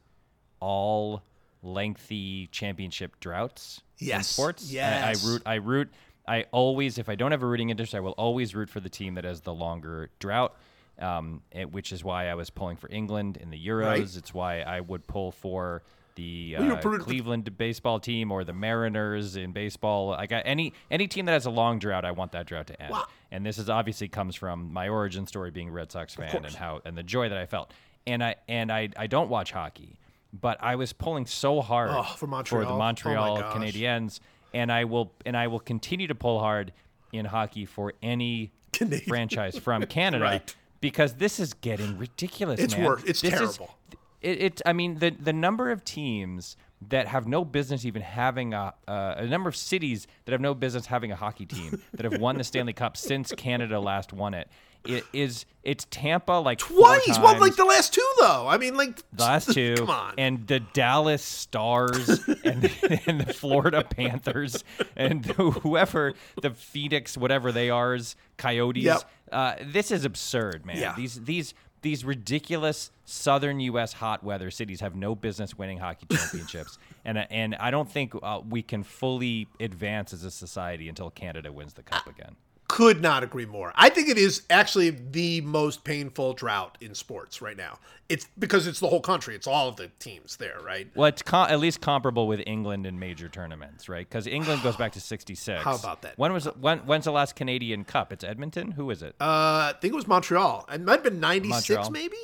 all lengthy championship droughts in Yes. sports. I- Yes. I, root. I root. I always, if I don't have a rooting interest, I will always root for the team that has the longer drought. Um, it- which is why I was pulling for England in the Euros. Right. It's why I would pull for the uh, for- Cleveland baseball team or the Mariners in baseball. I, any any team that has a long drought, I want that drought to end. Wow. And this is obviously comes from my origin story being a Red Sox fan and how and the joy that I felt. And I and I I don't watch hockey, but I was pulling so hard Oh, for Montreal? the Oh, Montreal gosh. Canadiens. and I will and I will continue to pull hard in hockey for any Canadian. franchise from Canada Right. because this is getting ridiculous. It's man. it's This is- terrible. It, it I mean the the number of teams that have no business even having a uh, a number of cities that have no business having a hockey team that have won the Stanley Cup since Canada last won it. It is it's Tampa like Twice. Well, like the last two though. I mean, like the last two Come on. and the Dallas Stars and, and the Florida Panthers and whoever the Phoenix whatever they are Coyotes. Yep. Uh, this is absurd, man. Yeah. These these these ridiculous southern U.S. hot weather cities have no business winning hockey championships, and and I don't think uh, we can fully advance as a society until Canada wins the cup again. Could not agree more. I think it is actually the most painful drought in sports right now. It's because it's the whole country. It's all of the teams there, right? Well, it's com- at least comparable with England in major tournaments, right? Because England goes back to '66. How about that? When was when? When's the last Canadian Cup? It's Edmonton. Who is it? Uh, I think it was Montreal. It might have been 96 maybe.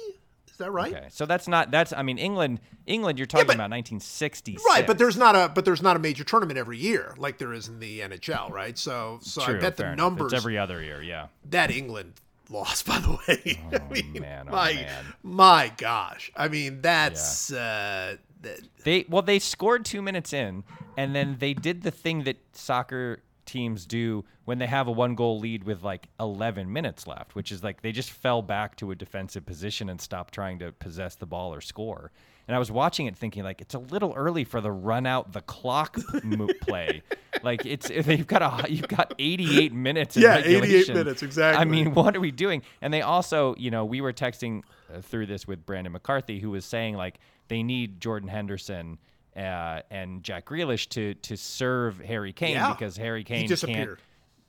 Is that right? okay, so that's not that's. I mean, England. England. You're talking but- about 1960s. Right, but there's not a but there's not a major tournament every year like there is in the NHL, right? So so True, I bet the enough. numbers It's every other year. Yeah. that England lost by the way. I mean, man, oh, my man. my gosh. I mean, that's uh that, They well, they scored two minutes in, and then they did the thing that soccer teams do when they have a one goal lead with like 11 minutes left, which is like they just fell back to a defensive position and stopped trying to possess the ball or score. And I was watching it thinking like it's a little early for the run out the clock play. Like it's you've got a you've got 88 minutes. In Yeah, 88 minutes, exactly. I mean, what are we doing? And they also, you know, we were texting uh, through this with Brandon McCarthy, who was saying like they need Jordan Henderson uh, and Jack Grealish to to serve Harry Kane Yeah. because Harry Kane disappeared.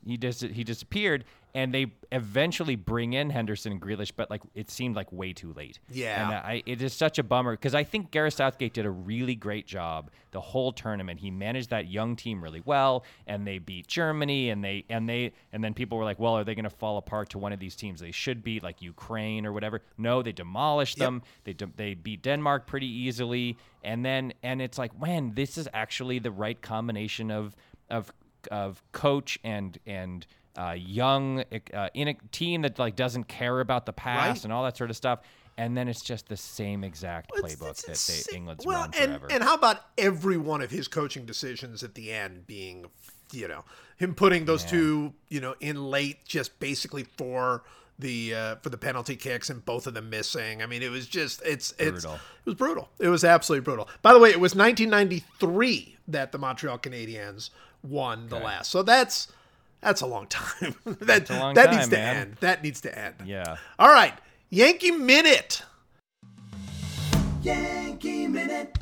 He dis- he disappeared, and they eventually bring in Henderson and Grealish, but like it seemed like way too late. Yeah. and I, it is such a bummer because I think Gareth Southgate did a really great job the whole tournament. He managed that young team really well, and they beat Germany, and they and they and then people were like, well, are they going to fall apart to one of these teams? They should beat like Ukraine or whatever. No, they demolished them. They de- they beat Denmark pretty easily, and then and it's like, man, this is actually the right combination of of of coach and and uh, young uh, in a team that like doesn't care about the past Right. and all that sort of stuff. And then it's just the same exact It's- playbook it's that they, England's well, run and, forever. And how about every one of his coaching decisions at the end being, you know, him putting those two, you know, in late, just basically for the uh, for the penalty kicks, and both of them missing. I mean, it was just it's it's Brutal. it was brutal. It was absolutely brutal. By the way, it was 1993 that the Montreal Canadiens won the last. So that's that's a long time. that a long that time, needs to man. end. That needs to end. yeah. All right, Yankee Minute. Yankee Minute.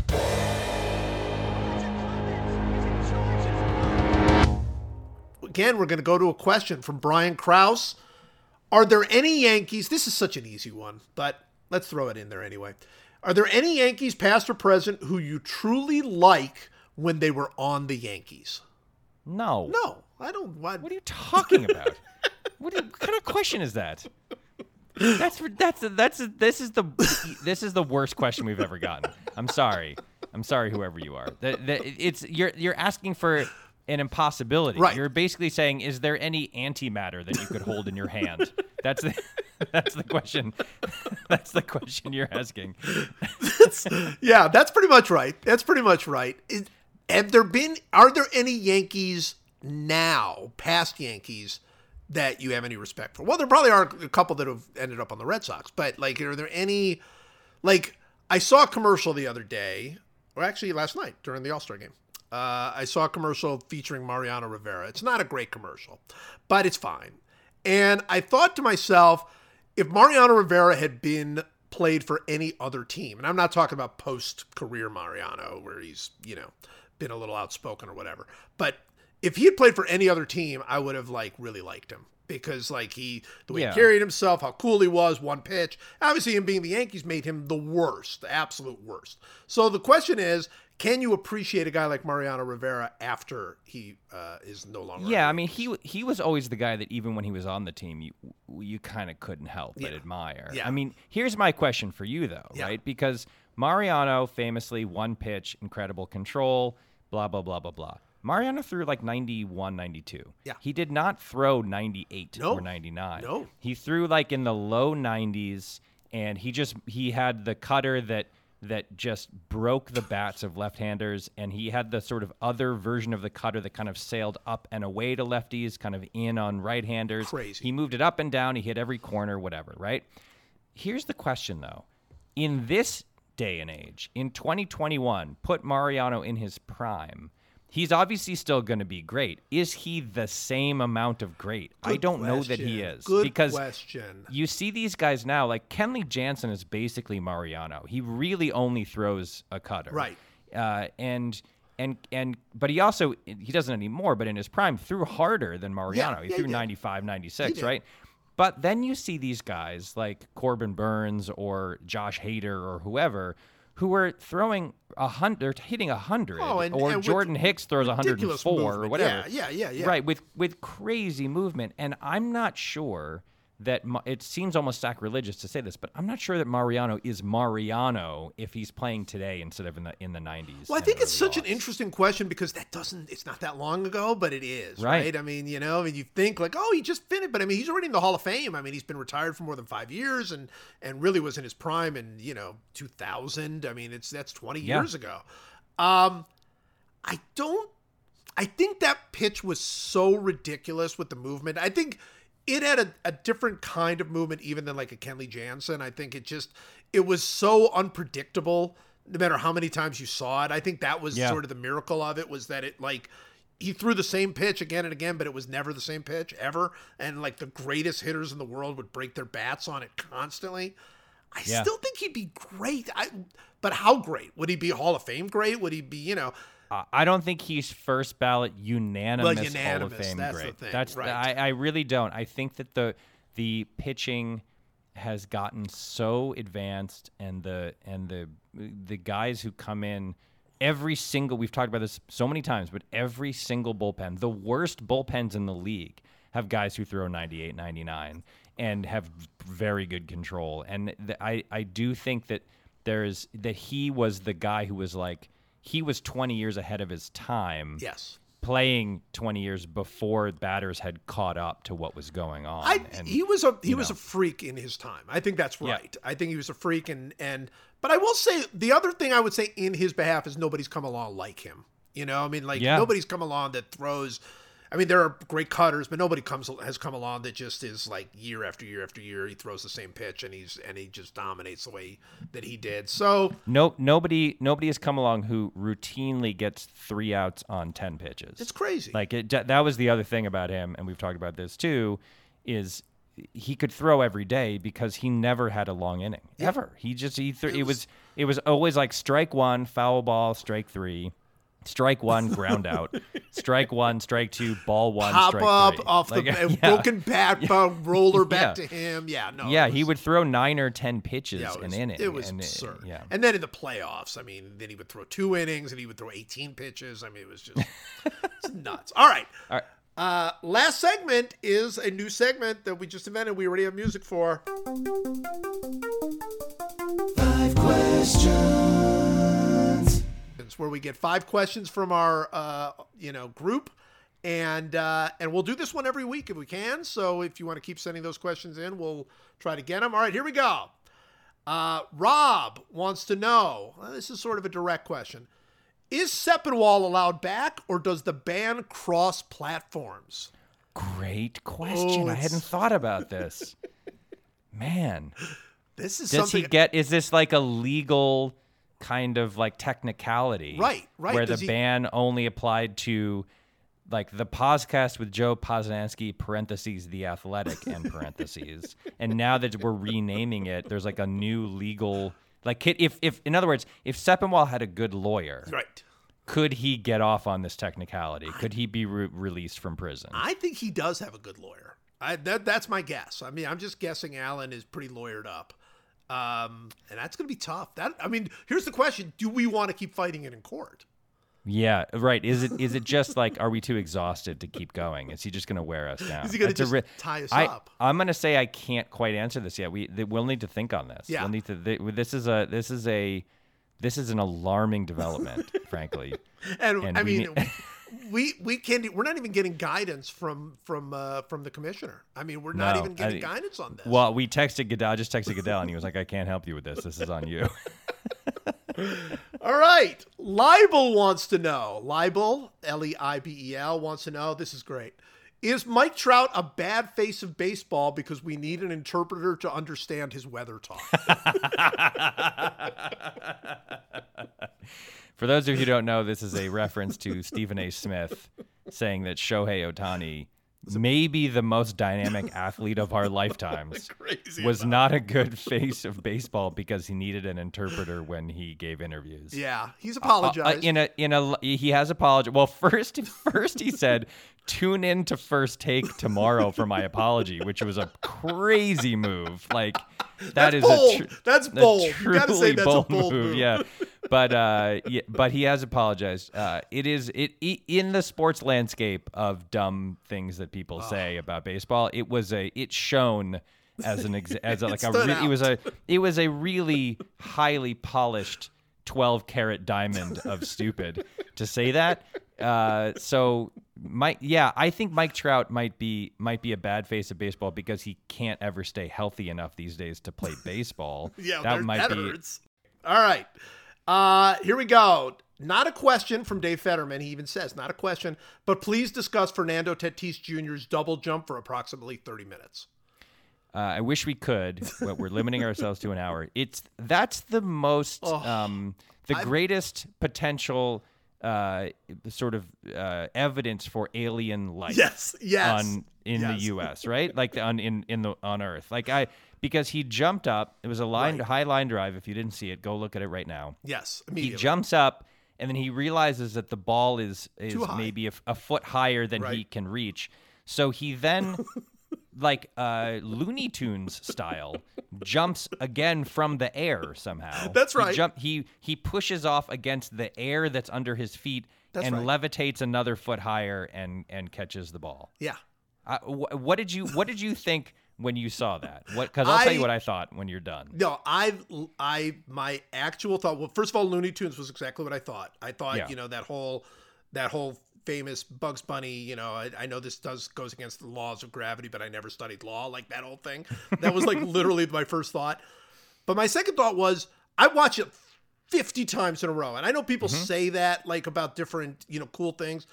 Again, we're going to go to a question from Brian Krause. Are there any Yankees? This is such an easy one, but let's throw it in there anyway. Are there any Yankees, past or present, who you truly like when they were on the Yankees? No. No, I don't. What? What are you talking about? what, you- what kind of question is that? That's that's that's this is the this is the worst question we've ever gotten. I'm sorry. I'm sorry, whoever you are. The, the, it's you're you're asking for an impossibility. Right. You're basically saying, is there any antimatter that you could hold in your hand? That's the that's the question. That's the question you're asking. yeah, that's pretty much right. That's pretty much right. Is, have there been? Are there any Yankees now, past Yankees, that you have any respect for? Well, there probably are a couple that have ended up on the Red Sox, but like, are there any? Like, I saw a commercial the other day, or actually last night during the All Star game. Uh, I saw a commercial featuring Mariano Rivera. It's not a great commercial, but it's fine. And I thought to myself, if Mariano Rivera had been played for any other team, and I'm not talking about post career Mariano, where he's, you know, been a little outspoken or whatever, but if he had played for any other team, I would have like really liked him because like he the way Yeah. he carried himself, how cool he was, one pitch. Obviously, him being the Yankees made him the worst, the absolute worst. So the question is, can you appreciate a guy like Mariano Rivera after he uh, is no longer? Yeah, I mean he he was always the guy that even when he was on the team, you you kind of couldn't help but Yeah. admire. Yeah. I mean, here's my question for you though, Yeah. right? Because Mariano famously one pitch, incredible control, blah blah blah blah blah. Mariano threw like 91, 92. Yeah. He did not throw 98 No. or 99. No. He threw like in the low 90s and he just he had the cutter that that just broke the bats of left-handers and he had the sort of other version of the cutter that kind of sailed up and away to lefties, kind of in on right-handers. Crazy. He moved it up and down, he hit every corner, whatever, right? Here's the question though. In this day and age, in 2021, put Mariano in his prime. He's obviously still going to be great. Is he the same amount of great? I don't know that he is Good because question. you see these guys now like Kenley Jansen is basically Mariano. He really only throws a cutter. Right. Uh, and and and but he also he doesn't anymore, but in his prime threw harder than Mariano. he yeah, threw he 95, 96, did. right? But then you see these guys like Corbin Burnes or Josh Hader or whoever who are throwing a hundred, hitting a hundred, Oh, and- or and Jordan Hicks throws ridiculous 104 or whatever. Yeah, yeah, yeah, yeah. Right, with with crazy movement, and I'm not sure that it seems almost sacrilegious to say this, but I'm not sure that Mariano is Mariano if he's playing today instead of in the in the 90s. Well, I think it's such an interesting question because that doesn't, it's not that long ago, but it is, right? Right. I mean, you know, I mean, you think like, oh, he just finished, but I mean, he's already in the Hall of Fame. I mean, he's been retired for more than five years and, and really was in his prime in, you know, 2000. I mean, it's, that's 20 Yeah. years ago. Um, I don't, I think that pitch was so ridiculous with the movement. I think it had a, a different kind of movement even than like a Kenley Jansen. I think it just it was so unpredictable no matter how many times you saw it. I think that was Yeah. sort of the miracle of it was that it like he threw the same pitch again and again, but it was never the same pitch ever. And like the greatest hitters in the world would break their bats on it constantly. I Yeah. still think he'd be great. I but how great? Would he be Hall of Fame great? Would he be, you know, Uh, I don't think he's first ballot unanimous, Hall of Fame that's the great. thing, That's right. I, I really don't. I think that the the pitching has gotten so advanced, and the and the the guys who come in. Every single we've talked about this so many times, but every single bullpen, the worst bullpens in the league, have guys who throw 98, 99 and have very good control. And th- I I do think that there's that he was the guy who was like he was 20 years ahead of his time yes. playing 20 years before batters had caught up to what was going on I, and he was a he was know. a freak in his time. I think that's Yeah. right. I think he was a freak and and but I will say the other thing I would say in his behalf is nobody's come along like him. You know, I mean like Yeah. nobody's come along that throws I mean there are great cutters, but nobody comes has come along that just is like year after year after year he throws the same pitch and he's and he just dominates the way that he did. So no nobody nobody has come along who routinely gets 3 outs on 10 pitches it's crazy. Like it, that was the other thing about him, and we've talked about this too, is he could throw every day because he never had a long inning ever. He just he th- it was it was always like strike one, foul ball, strike three, strike one, ground out, strike one, strike two, ball one, Pop strike up three. off the Like, uh, yeah. broken bat, uh, roller back Yeah. to him. Yeah, no. Yeah, it he would throw nine or ten pitches Yeah, it was, an inning. It was and absurd. yeah, And then in the playoffs, I mean, then he would throw two innings and he would throw 18 pitches. I mean, it was just it's nuts. All right. All right. Uh, last segment is a new segment that we just invented. We already have music for. Five questions. It's where we get five questions from our, uh, you know, group. And uh, and we'll do this one every week if we can. So if you want to keep sending those questions in, we'll try to get them. All right, here we go. Uh, Rob wants to know. uh, this is sort of a direct question. Is Sepinwall allowed back, or does the ban cross platforms? Great question. Oh, I hadn't thought about this. Man. This is Does something. he get? Is this like a legal kind of like technicality? Right, right. Where Does the he- ban only applied to like the podcast with Joe Posnanski parentheses the athletic end parentheses, and now that we're renaming it, there's like a new legal like if if in other words, if Sepinwall had a good lawyer, right. could he get off on this technicality? Could he be re- released from prison? I think he does have a good lawyer. I, that that's my guess. I mean, I'm just guessing. Alan is pretty lawyered up, um, and that's going to be tough. That I mean, here's the question: Do we want to keep fighting it in court? Yeah, right. Is it is it just like are we too exhausted to keep going? Is he just going to wear us down? Is he gonna That's tie us I, up? I'm going to say I can't quite answer this yet. We th- we'll need to think on this. Yeah. We'll need to. Th- this is a this is a this is an alarming development, frankly. And, And I mean, need- we we can't. We're not even getting guidance from from uh, from the commissioner. I mean, we're not No, even getting I- guidance on this. Well, we texted Goodell. I just texted Goodell, and he was like, "I can't help you with this. This is on you." All right. Leibel wants to know. Leibel, L E I B E L, wants to know. This is great. Is Mike Trout a bad face of baseball because we need an interpreter to understand his weather talk? For those of you who don't know, this is a reference to Stephen A. Smith saying that Shohei Ohtani, maybe the most dynamic athlete of our lifetimes, was not a good face of baseball because he needed an interpreter when he gave interviews. yeah, he's Uh, apologized. in a in a he has apologized. Well, first first he said, "Tune in to First Take tomorrow for my apology," which was a crazy move. Like that That's is bold. a tr- That's a bold. Say truly that's a bold move. Yeah, but uh, yeah, but he has apologized. Uh, it is it i- in the sports landscape of dumb things that people say about baseball. It was a it shone as an ex- as a, like a re- it was a it was a really highly polished 12 carat diamond of stupid to say that. Uh, so Mike, yeah, I think Mike Trout might be might be a bad face of baseball because he can't ever stay healthy enough these days to play baseball. yeah, that might that be. hurts. All right. Uh, here we go. Not a question from Dave Fetterman. He even says, not a question, but please discuss Fernando Tatis Jr.'s double jump for approximately 30 minutes. Uh, I wish we could, but we're limiting ourselves to an hour. It's that's the most, um, the greatest potential uh, sort of uh, evidence for alien life. Yes, yes, on in yes. the U.S. Right, like on in in the on Earth. Like I because he jumped up. It was a line Right. high line drive. If you didn't see it, go look at it right now. Yes, He jumps up and then he realizes that the ball is is maybe a, a foot higher than he can reach. So he then like uh Looney Tunes style jumps again from the air somehow. That's He right. jump he he pushes off against the air that's under his feet That's and right. levitates another foot higher and and catches the ball. Yeah. Uh, wh- what did you What did you think when you saw that? What? Because I'll tell you what I thought when you're done. No, I, I, my actual thought. Well, first of all, Looney Tunes was exactly what I thought. I thought, Yeah. you know, that whole, that whole famous Bugs Bunny. You know, I, I know this does goes against the laws of gravity, but I never studied law. Like that whole thing. That was like literally my first thought. But my second thought was, I watch it fifty times in a row, and I know people Mm-hmm. say that like about different, you know, cool things.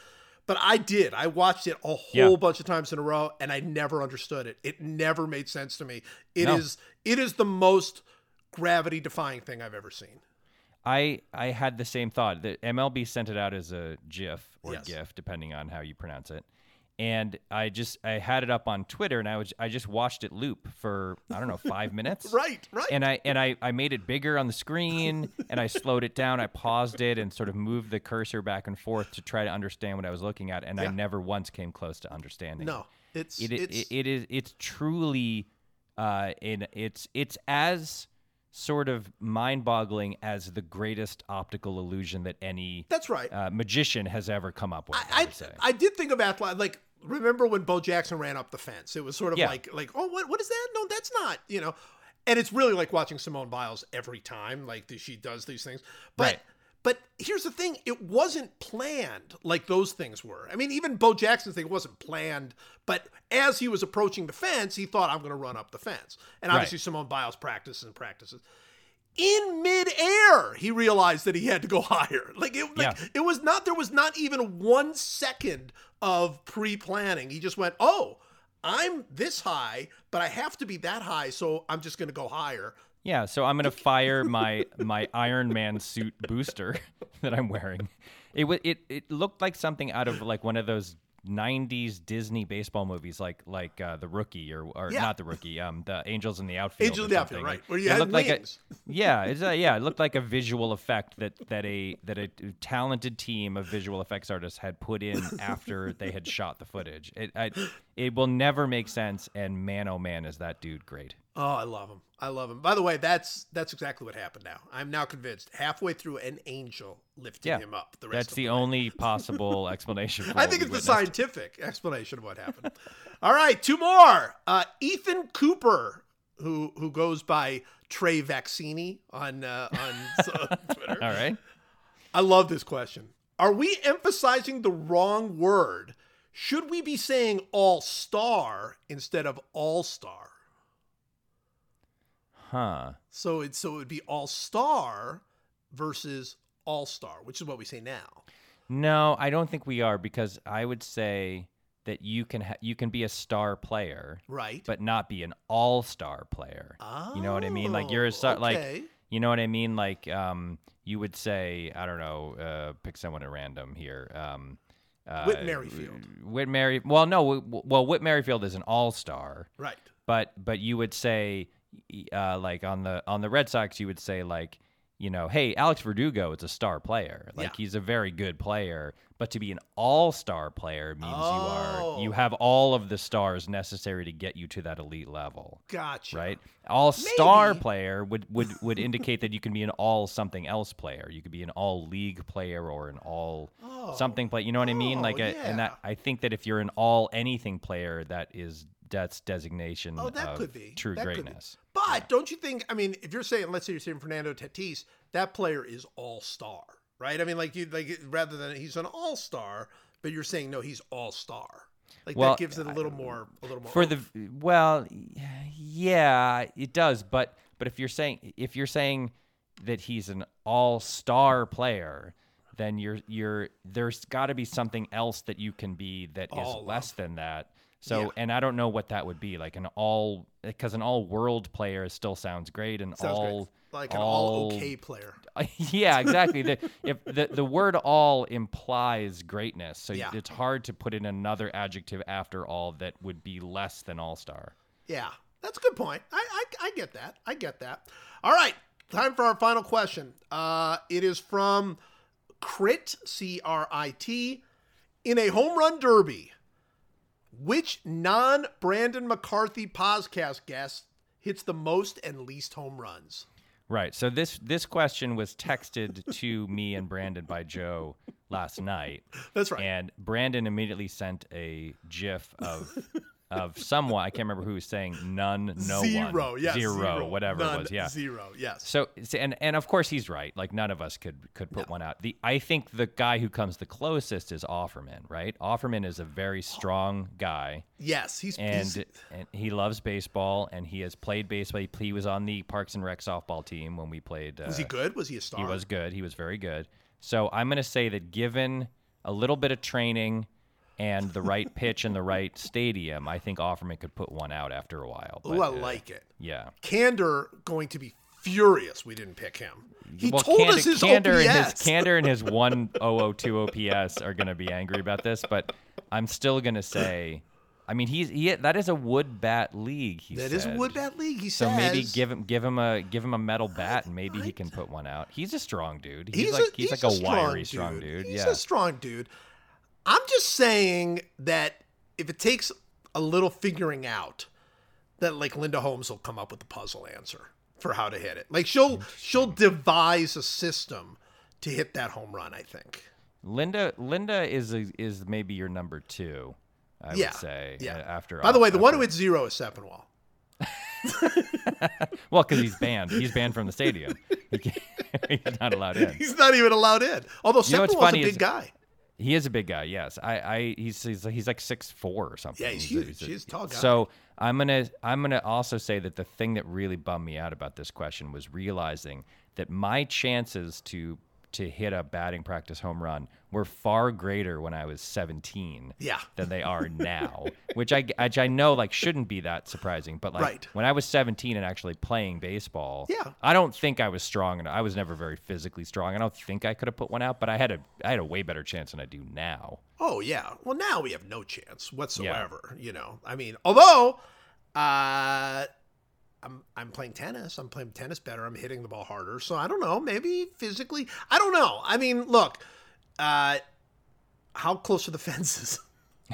But I did. I watched it a whole Yeah. bunch of times in a row, and I never understood it. It never made sense to me. It is No. it is the most gravity defying thing I've ever seen. I I had the same thought. The MLB sent it out as a GIF or Yes. GIF, depending on how you pronounce it. And I just I had it up on Twitter, and I was I just watched it loop for I don't know five minutes. Right, right. And I and I, I made it bigger on the screen, and I slowed it down. I paused it and sort of moved the cursor back and forth to try to understand what I was looking at. And I never once came close to understanding. no, it's it, it's it, it is it's truly uh in it's it's as sort of mind-boggling as the greatest optical illusion that any that's right. uh, magician has ever come up with. I, I, say. I did think of athlete like remember when Bo Jackson ran up the fence? It was sort of Yeah. like like oh what what is that? No, that's not you know. And it's really like watching Simone Biles every time like she does these things. But Right. But here's the thing: it wasn't planned like those things were. I mean, even Bo Jackson's thing wasn't planned. But as he was approaching the fence, he thought, "I'm going to run up the fence." And Right. obviously, Simone Biles practices and practices in midair he realized that he had to go higher like it like Yeah. it was not there was not even one second of pre-planning he just went oh i'm this high but i have to be that high so i'm just going to go higher yeah, so I'm gonna fire my my Iron Man suit booster that I'm wearing. It it it looked like something out of like one of those. 90s Disney baseball movies like like uh, the rookie or, or Yeah. not the rookie um the Angels in the outfield Angel or in the Outfield, right, where you it had looked like a- yeah, it's a, yeah, it looked like a visual effect that that a that a talented team of visual effects artists had put in after they had shot the footage. It I, it will never make sense, and man, oh man, is that dude great? Oh i love him i love him by the way that's that's exactly what happened now i'm now convinced halfway through an angel lifted Yeah, him up the rest That's the way. only possible explanation. For I think it's the scientific explanation of what happened. All right, two more. Uh, Ethan Cooper, who who goes by Trey Vaccini on uh, on uh, Twitter. All right, I love this question. Are we emphasizing the wrong word? Should we be saying all star instead of all star? Huh. So it so it would be all star versus all star, which is what we say now. No, I don't think we are because I would say that you can ha- you can be a star player, Right. but not be an all-star player. you know what I mean? Like you're a Oh, star, like you know what I mean? Like um, you would say, I don't know, uh, pick someone at random here. Um, uh, Whit Merrifield. Whit Merry. Well, no. Well, Whit Merrifield is an all-star, Right. but but you would say, uh, like on the on the Red Sox, you would say like, you know, hey, Alex Verdugo is a star player. Like Yeah. he's a very good player. But to be an all-star player means you are you Oh. have all of the stars necessary to get you to that elite level Gotcha. right? All star Maybe. player would would would indicate that you can be an all something else player. You could be an all league player or an all something player. You know what I mean? Oh, Like, a, and that. I think that if you're an all anything player, that is that's designation Oh, that of could be true That greatness. But don't you think? I mean, if you're saying, let's say you're saying Fernando Tatis, that player is all star, right? I mean, like you like rather than he's an all star, but you're saying no, he's all star. Like Well, that gives it a little more, a little more For the well, yeah, it does. But but if you're saying if you're saying that he's an all star player, then you're you're there's got to be something else that you can be that is All less than that. So Yeah. and I don't know what that would be like an all because an all world player still sounds great and Sounds great. all like an all okay player. yeah, exactly. the, if the the word all implies greatness, so Yeah. it's hard to put in another adjective after all that would be less than all star. Yeah, that's a good point. I, I I get that. I get that. All right, time for our final question. Uh, it is from Crit C R I T in a home run derby. Which non Brandon McCarthy podcast guest hits the most and least home runs? Right. So this this question was texted to me and Brandon by Joe last night, That's right. and Brandon immediately sent a GIF of of someone I can't remember who was saying none, no zero, one, yes, zero, zero, whatever None, it was. Yeah. zero, yes. So and and of course he's right. Like none of us could could put one out. The I think the guy who comes the closest is Offerman. Right. Offerman is a very strong guy. yes, he's and he's, and he loves baseball and he has played baseball. He, he was on the Parks and Rec softball team when we played. Uh, was he good? Was he a star? He was good. He was very good. So I'm going to say that given a little bit of training and the right pitch and the right stadium, I think Offerman could put one out after a while. Ooh, But, I uh, like it. Yeah. Kander going to be furious we didn't pick him. He well, told Kander, us his Kander OPS. and his Kander and his 1002 OPS are going to be angry about this, but I'm still going to say I mean, he's he that is a wood bat league, he That is a said. wood bat league. He So says. maybe give him give him a give him a metal bat and maybe he can put one out. He's a strong dude. He's, He's like a, he's, like a, strong wiry strong dude. He's yeah. a strong dude. I'm just saying that if it takes a little figuring out, that like Linda Holmes will come up with the puzzle answer for how to hit it. Like she'll she'll devise a system to hit that home run. I think. Linda Linda is a, is maybe your number two. I yeah. would say. Yeah. uh, After By the way, the one who hits zero is Sepinwall. well, because he's banned. He's banned from the stadium. He can't, he's not allowed in. He's not even allowed in. Although You know a big guy. He is a big guy. Yes, I, I he's he's, he's like six four or something. Yeah, he's a- huge. a- He's a tall guy. So I'm gonna I'm gonna also say that the thing that really bummed me out about this question was realizing that my chances to to hit a batting practice home run were far greater when I was 17 Yeah. than they are now, which I which I know like shouldn't be that surprising, but like Right. when I was 17 and actually playing baseball, Yeah. I don't think I was strong enough. I was never very physically strong. I don't think I could have put one out, but I had a I had a way better chance than I do now. Oh yeah. Well, now we have no chance whatsoever. You know, I mean, although, uh, I'm I'm playing tennis. I'm playing tennis better. I'm hitting the ball harder. So I don't know. Maybe physically, I don't know. I mean, look, uh, how close are the fences?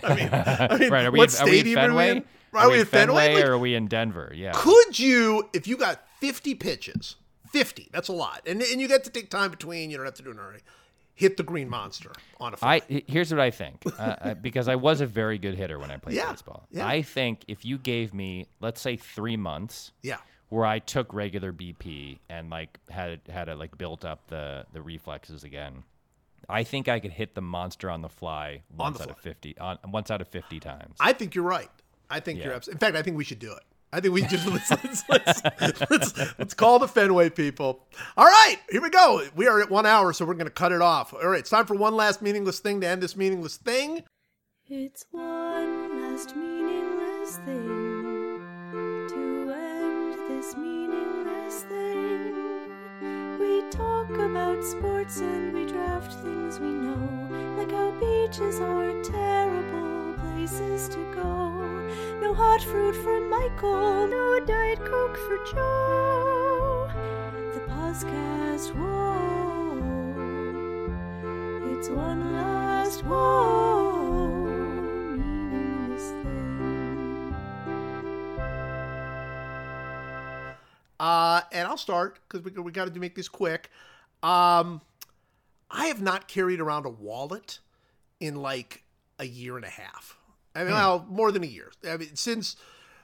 I mean, I mean, right? Are we, what are we in are we Fenway? in? Are, we in Fenway? Like, or are we in Denver? Yeah. could you, if you got 50 pitches, 50, that's a lot, and and you get to take time between. You don't have to do an hurry. Hit the green monster on a fly. I here's what I think uh, uh, because I was a very good hitter when I played Yeah, baseball. yeah. I think if you gave me, let's say, three months yeah. where I took regular BP and like had had it like built up the the reflexes again, I think I could hit the monster on the fly once the out of fifty. On, once out of fifty times. I think you're right. I think you're Yeah. absolutely. In fact, I think we should do it. I think we just let's, let's, let's, let's, let's call the Fenway people. All right, here we go. We are at one hour, so we're going to cut it off. All right, it's time for one last meaningless thing to end this meaningless thing. It's one last meaningless thing to end this meaningless thing. We talk about sports and we draft things we know, like how beaches are terrible places to go. No hot fruit for Michael, no Diet Coke for Joe. The podcast, whoa. It's one last whoa meaningless thing. Uh, and I'll start because we, we got to make this quick. Um, I have not carried around a wallet in like a year and a half. I mean, well, more than a year. I mean, since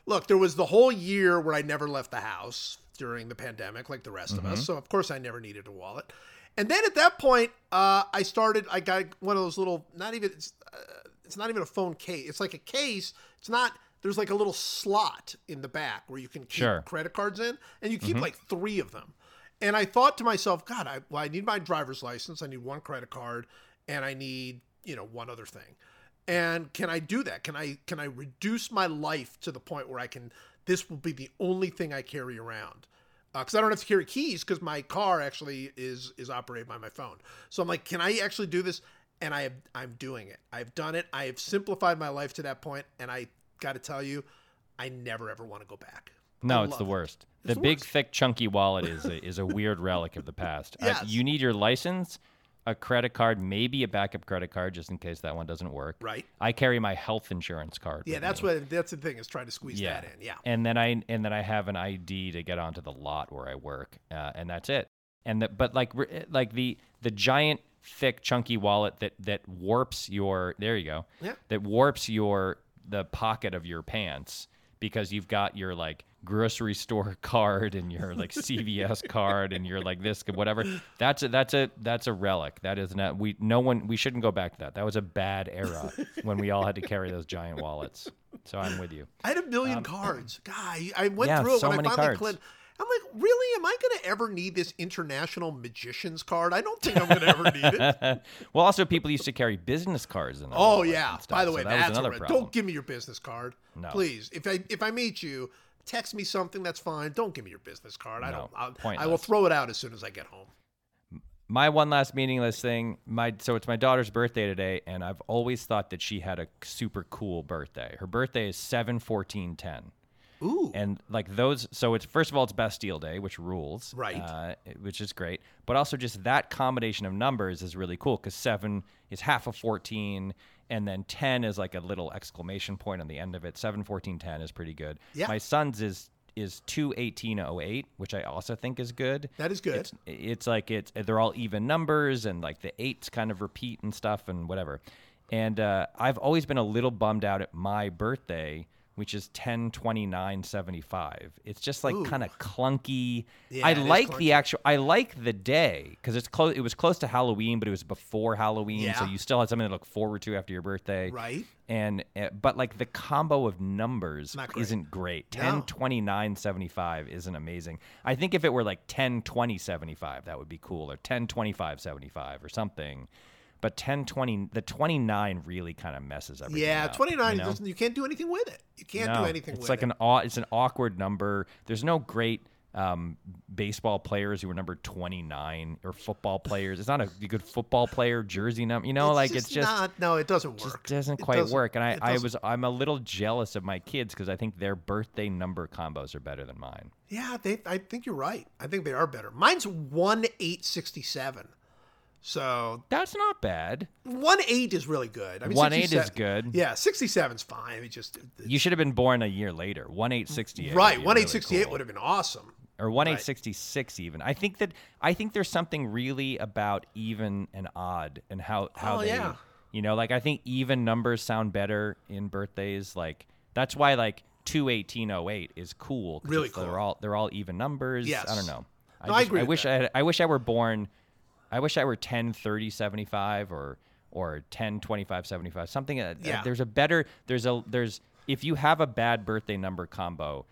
look, there was the whole year where I never left the house during the pandemic, like the rest of us. So of course I never needed a wallet. And then at that point, uh, I started. I got one of those little, not even. It's, uh, it's not even a phone case. It's like a case. It's not. There's like a little slot in the back where you can keep Sure. credit cards in, and you keep like three of them. And I thought to myself, God, I, well, I need my driver's license. I need one credit card, and I need you know one other thing. And can I do that? Can I can I reduce my life to the point where I can? This will be the only thing I carry around because I don't have to carry keys because my car actually is is operated by my phone. So I'm like, can I actually do this? And I have, I'm doing it. I've done it. I have simplified my life to that point, and I got to tell you, I never ever want to go back. No, it's the love it. worst. It's The the big, worst. thick, chunky wallet is a, is a weird relic of the past. Uh, you need your license, a credit card, maybe a backup credit card just in case that one doesn't work. Right. I carry my health insurance card. Yeah, that's me. what that's the thing is trying to squeeze Yeah. that in. Yeah. And then I and then I have an ID to get onto the lot where I work, uh, and that's it. And the, but like like the the giant thick chunky wallet that that warps your there you go Yeah. that warps your the pocket of your pants because you've got your like grocery store card and your like CVS card and your like this whatever. That's a that's a that's a relic. That is not we no one we shouldn't go back to that. That was a bad era when we all had to carry those giant wallets. So I'm with you. I had a million cards. God, I- went Um, yeah, through it so when many I finally cards. I'm like, really? Am I going to ever need this international magician's card? I don't think I'm going to ever need it. well, also people used to carry business cards in their Oh yeah. By the so way, that that's another problem. Don't give me your business card, No. please. If I if I meet you, text me something. That's fine. Don't give me your business card. I don't. I'll, I will throw it out as soon as I get home. my one last meaningless thing. My so it's my daughter's birthday today, and I've always thought that she had a super cool birthday. Her birthday is seven fourteen ten. Ooh. And like those, so it's first of all, it's Bastille Day, which rules, Right. Uh, which is great. But also, just that combination of numbers is really cool because seven is half of 14, and then 10 is like a little exclamation point on the end of it. 7, 14, 10 is pretty good. Yeah. My son's is is 21808, which I also think is good. That is good. It's, it's like it's they're all even numbers and like the eights kind of repeat and stuff and whatever. And uh, I've always been a little bummed out at my birthday, which is 10 29 75. It's just like kind of clunky. Yeah, I like clunky. the actual I like the day cuz it's close it was close to Halloween, but it was before Halloween, so you still had something to look forward to after your birthday. Right. And uh, but like the combo of numbers great. isn't great. 10 No. 29 75 isn't amazing. I think if it were like 10 20 75 that would be cool or 10 25 75 or something. But 10 20 the 29 really kind of messes everything Yeah, up, 29. you know? you can't do anything with it. You can't do anything It's with like it. an aw- it's an awkward number. There's no great um, baseball players who were number 29 or football players. It's not a good football player jersey number. You know, like it's just not. No, it doesn't just work. doesn't It quite doesn't- work. And I, I was I'm a little jealous of my kids because I think their birthday number combos are better than mine. Yeah, they. I think you're right. I think they are better. Mine's one eight sixty seven. So That's not bad. one eight is really good. I mean, 1.8 is good. Yeah, sixty seven's fine. It just You should have been born a year later. One eight sixty eight. right. One eight sixty eight would have been awesome. or one eight sixty six even. I think that I think there's something really about even and odd and how how Oh, they yeah. you know like I think even numbers sound better in birthdays. Like that's why like two eighteen oh eight is cool. Really it's- They're cool. all they're all even numbers. Yes. I don't know. I, No, I agree I wish that. I had, I wish I were born I wish I were 10, 30, 75 or or 10, 25, 75. Something. Uh, Yeah. There's a better. There's a there's if you have a bad birthday number combo,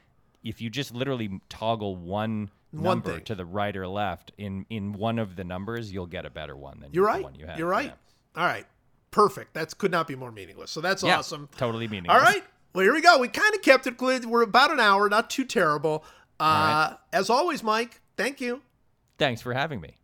if you just literally toggle one. One thing. to the right or left in in one of the numbers, you'll get a better one than You're the right. one you have. You're right. All right. Perfect. that could not be more meaningless. So that's Yeah. Yeah, awesome. Totally meaningless. All right. Well, here we go. We kind of kept it good. We're about an hour, not too terrible. Uh, right. As always, Mike, thank you. Thanks for having me.